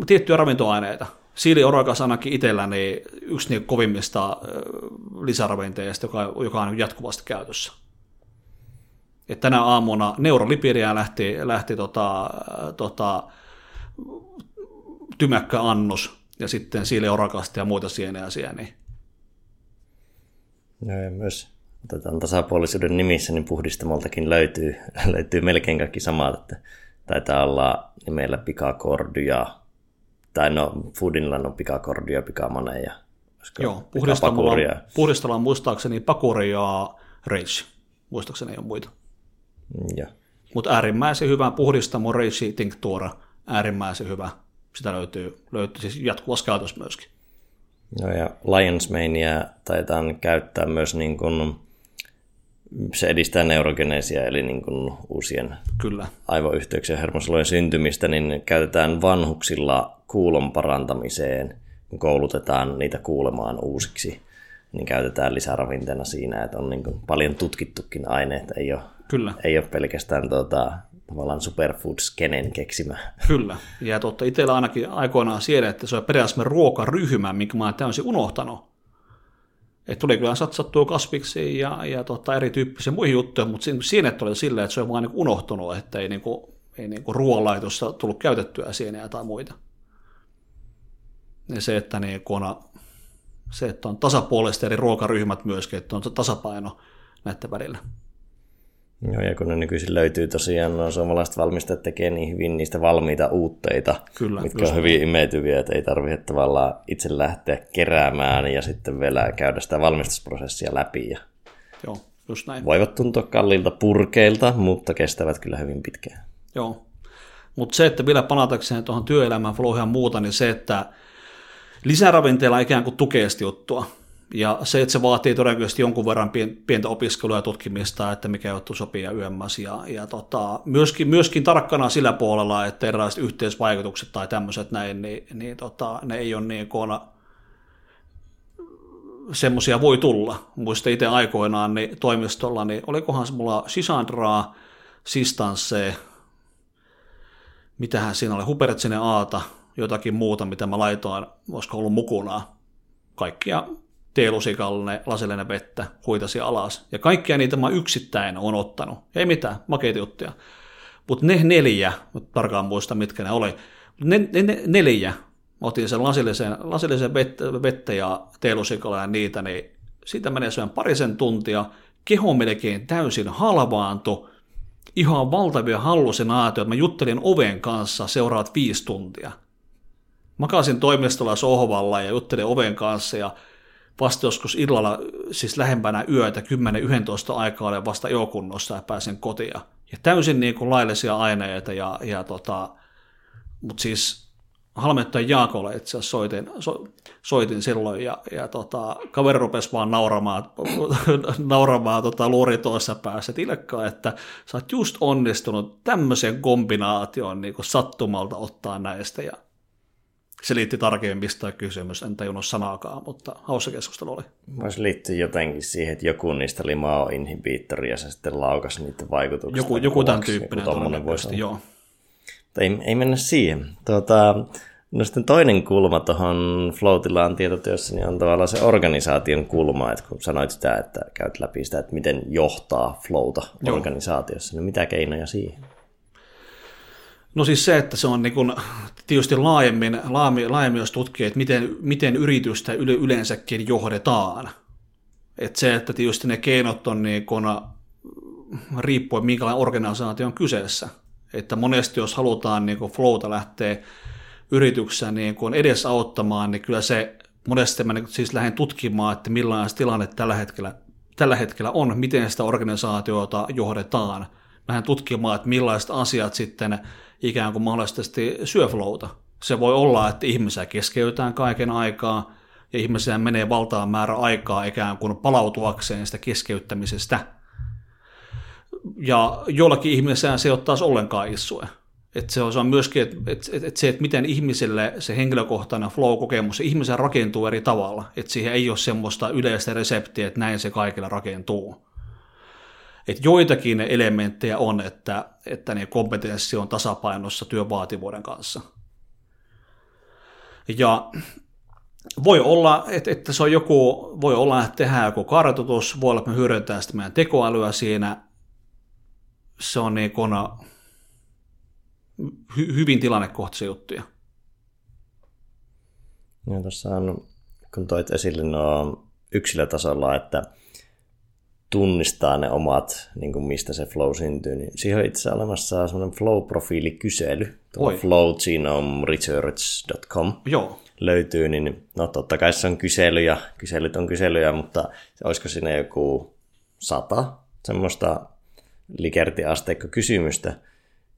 tiettyjä ravintoaineita, siiliorakas ainakin itsellä niin yksi niin kovimmista lisäravinteista, joka, joka on jatkuvasti käytössä. Et tänä aamuna neurolipiria lähti, lähti tota, tota, tymäkkä annos ja sitten siiliorakasta ja muita sieneä sieniä. No ja myös otetaan tasapuolisuuden nimissä, niin puhdistamoltakin löytyy, löytyy melkein kaikki samat, että taitaa olla nimellä pikakordia, tai no Foodinilla on pikakordia, pikamane ja Joo, puhdistamolla, puhdistalla on muistaakseni pakuri ja rage. Muistaakseni ei ole muita. Ja. Mutta äärimmäisen hyvä puhdistamo rage tinktuura, äärimmäisen hyvä. Sitä löytyy, löytyy siis jatkuvassa käytössä myöskin. No ja Lions Mania taitaa käyttää myös niin kuin se edistää neurogenesia, eli niin kuin uusien Kyllä. aivoyhteyksien hermosolujen syntymistä, niin käytetään vanhuksilla kuulon parantamiseen, kun koulutetaan niitä kuulemaan uusiksi, niin käytetään lisäravinteena siinä, että on niin kuin paljon tutkittukin aineet, ei ole, Kyllä. ei ole pelkästään tuota, tavallaan superfood-skenen keksimä. Kyllä, ja totta, itsellä ainakin aikoinaan siellä, että se on periaatteessa ruokaryhmä, minkä mä oon täysin unohtanut, että tuli kyllä satsattua kasviksi ja, ja tota, erityyppisiä muihin juttuja, mutta siinä oli silleen, että se on vaan niin unohtunut, että ei, niin kuin, ei niin kuin ruoanlaitossa tullut käytettyä sieniä tai muita. Ja se, että, niin on, se, että on tasapuolisesti eri ruokaryhmät myöskin, että on tasapaino näiden välillä. Joo, ja kun ne nykyisin löytyy tosiaan, no suomalaiset valmistajat tekee niin hyvin niistä valmiita uutteita, Kyllä, mitkä on hyvin imetyviä, että ei tarvitse tavallaan itse lähteä keräämään ja sitten vielä käydä sitä valmistusprosessia läpi. Ja Joo, just näin. Voivat tuntua kalliilta purkeilta, mutta kestävät kyllä hyvin pitkään. Joo, mutta se, että vielä palatakseen tuohon työelämään flowhun ja muuta, niin se, että lisäravinteella ikään kuin tukee juttua, ja se, että se vaatii todennäköisesti jonkun verran pientä opiskelua ja tutkimista, että mikä juttu sopii ja yömmäs. Ja, ja tota, myöskin, myöskin tarkkana sillä puolella, että erilaiset yhteisvaikutukset tai tämmöiset näin, niin, niin tota, ne ei ole niin kuin, semmoisia voi tulla. Muistan itse aikoinaan niin toimistolla, niin olikohan mulla Sisandraa, Sistanse, mitähän siinä oli, Hubertsinen Aata, jotakin muuta, mitä mä laitoin, olisiko ollut mukuna. Kaikkia teelusikalle lasillinen vettä, huitasi alas. Ja kaikkia niitä mä yksittäin on ottanut. Ei mitään, makeita juttuja. Mutta ne neljä, tarkkaan muista mitkä ne oli, ne, ne, ne neljä, otin sen lasillisen, lasillisen vettä, vettä ja teelusikalle ja niitä, niin siitä menee syön parisen tuntia, keho melkein täysin halvaantu, ihan valtavia hallusinaatioita. Mä juttelin oven kanssa seuraat viisi tuntia. Makasin toimistolla sohvalla ja juttelin oven kanssa ja vasta joskus illalla, siis lähempänä yötä, 10-11 aikaa olen vasta jokunnossa ja pääsen kotia. Ja täysin niin kuin laillisia aineita ja, ja tota, Mutta siis Halmettajan Jaakolle itse asiassa soitin, so, soitin silloin ja, ja tota, kaveri rupesi vaan nauramaan, nauramaan tota, luuri toisessa päässä, että että sä oot just onnistunut tämmöisen kombinaation niin sattumalta ottaa näistä ja liitti tarkemmin, mistä kysymys, en tajunnut sanaakaan, mutta hauska keskustelu oli. Voisi liittyä jotenkin siihen, että joku niistä oli mao-inhibiittori ja se sitten laukas niiden vaikutuksia. Joku, joku tämän tyyppinen joku voisi joo. Ei, ei mennä siihen. Tuota, no sitten toinen kulma tuohon Floatilaan tietotyössä niin on tavallaan se organisaation kulma, että kun sanoit sitä, että käyt läpi sitä, että miten johtaa Flowta organisaatiossa, niin mitä keinoja siihen? No siis se, että se on niin kuin, tietysti laajemmin, laajemmin, laajemmin jos tutkii, että miten, miten yritystä yleensäkin johdetaan. Että se, että tietysti ne keinot on niin kuin, riippuen minkälainen organisaatio on kyseessä. Että monesti jos halutaan niin kuin flowta lähteä yrityksessä niin edesauttamaan, niin kyllä se monesti mä niin siis lähden tutkimaan, että millainen tilanne tällä hetkellä, tällä hetkellä on, miten sitä organisaatiota johdetaan. Lähden tutkimaan, että millaiset asiat sitten ikään kuin mahdollisesti syöflouta. Se voi olla, että ihmisiä keskeytään kaiken aikaa ja ihmisiä menee valtaan määrä aikaa ikään kuin palautuakseen sitä keskeyttämisestä. Ja jollakin ihmisellä se ei ole taas ollenkaan issue. Että se on myöskin, että, se, että miten ihmiselle se henkilökohtainen flow-kokemus, ihmisen rakentuu eri tavalla. Että siihen ei ole semmoista yleistä reseptiä, että näin se kaikilla rakentuu että joitakin elementtejä on, että, että niin kompetenssi on tasapainossa työvaativuuden kanssa. Ja voi olla, että, että se on joku, voi olla, että tehdään joku kartoitus, voi olla, että me hyödyntää sitä meidän tekoälyä siinä. Se on niin kuin hy, hyvin tilannekohtaisia juttuja. Ja tuossa on, kun toit esille nuo yksilötasolla, että tunnistaa ne omat, niin kuin mistä se flow syntyy, niin siihen on itse olemassa semmoinen flow-profiilikysely, flowgenomeresearch.com Joo. löytyy, niin no totta kai se on kyselyjä, kyselyt on kyselyjä, mutta olisiko siinä joku sata semmoista likertiasteikko kysymystä,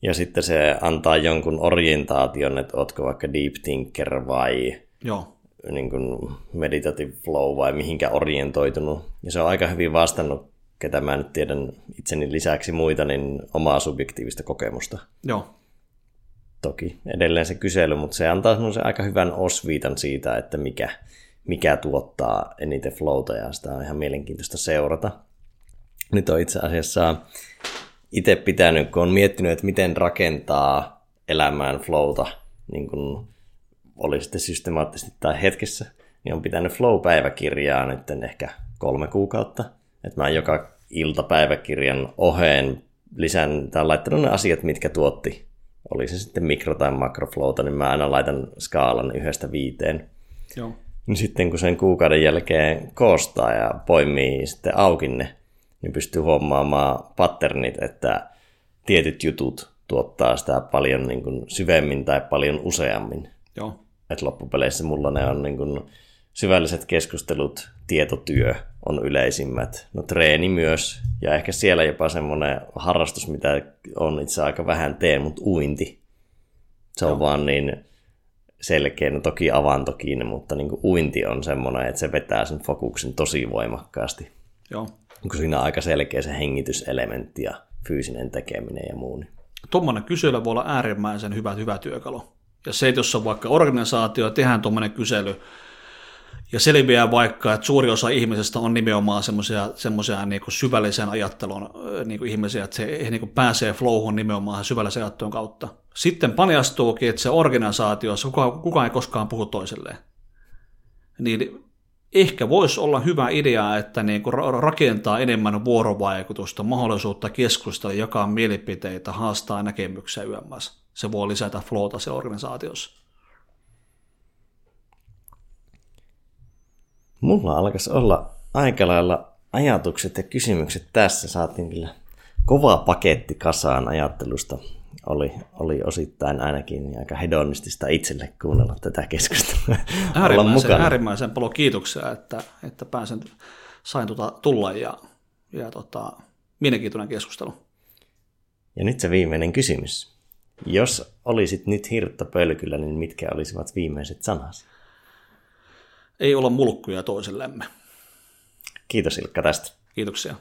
ja sitten se antaa jonkun orientaation, että ootko vaikka deep thinker vai Joo niin kuin meditative flow vai mihinkä orientoitunut. Ja se on aika hyvin vastannut, ketä mä nyt tiedän itseni lisäksi muita, niin omaa subjektiivista kokemusta. Joo. Toki edelleen se kysely, mutta se antaa se aika hyvän osviitan siitä, että mikä, mikä tuottaa eniten flowta ja sitä on ihan mielenkiintoista seurata. Nyt on itse asiassa itse pitänyt, kun on miettinyt, että miten rakentaa elämään flowta niin kuin oli sitten systemaattisesti tai hetkessä, niin on pitänyt Flow-päiväkirjaa nyt ehkä kolme kuukautta. Että mä joka iltapäiväkirjan oheen lisän, tai laittanut ne asiat, mitkä tuotti. Oli se sitten mikro- tai makroflowta, niin mä aina laitan skaalan yhdestä viiteen. Joo. Niin sitten kun sen kuukauden jälkeen koostaa ja poimii sitten auki ne, niin pystyy huomaamaan patternit, että tietyt jutut tuottaa sitä paljon niin kuin syvemmin tai paljon useammin. Joo että loppupeleissä mulla ne on niin kuin syvälliset keskustelut, tietotyö on yleisimmät. No treeni myös, ja ehkä siellä jopa semmoinen harrastus, mitä on itse aika vähän teen, mutta uinti. Se on Joo. vaan niin selkeä, no toki avantokin, mutta niin kuin uinti on semmoinen, että se vetää sen fokuksen tosi voimakkaasti. Joo. Onko siinä aika selkeä se hengityselementti ja fyysinen tekeminen ja muu. Niin. Tuommoinen kysely voi olla äärimmäisen hyvä, hyvä työkalu. Ja se, että jos on vaikka organisaatio, tehdään tuommoinen kysely, ja selviää vaikka, että suuri osa ihmisistä on nimenomaan semmoisia, semmoisia niin syvällisen ajattelun niin kuin ihmisiä, että se he niin kuin pääsee flowhun nimenomaan syvällisen ajattelun kautta. Sitten paljastuukin, että se organisaatio, kukaan, kukaan ei koskaan puhu toiselleen. Niin ehkä voisi olla hyvä idea, että niin kuin rakentaa enemmän vuorovaikutusta, mahdollisuutta keskustella, jakaa mielipiteitä, haastaa näkemyksiä yömmässä se voi lisätä flowta se organisaatiossa. Mulla alkaisi olla aika lailla ajatukset ja kysymykset tässä. Saatiin kyllä kova paketti kasaan ajattelusta. Oli, oli osittain ainakin aika hedonistista itselle kuunnella tätä keskustelua. Äärimmäisen, äärimmäisen paljon kiitoksia, että, että pääsen, sain tuota tulla ja, ja tota, mielenkiintoinen keskustelu. Ja nyt se viimeinen kysymys Jos olisit nyt hirttopölkyllä, niin mitkä olisivat viimeiset sanasi? Ei olla mulkkuja toisellemme. Kiitos Ilkka tästä. Kiitoksia.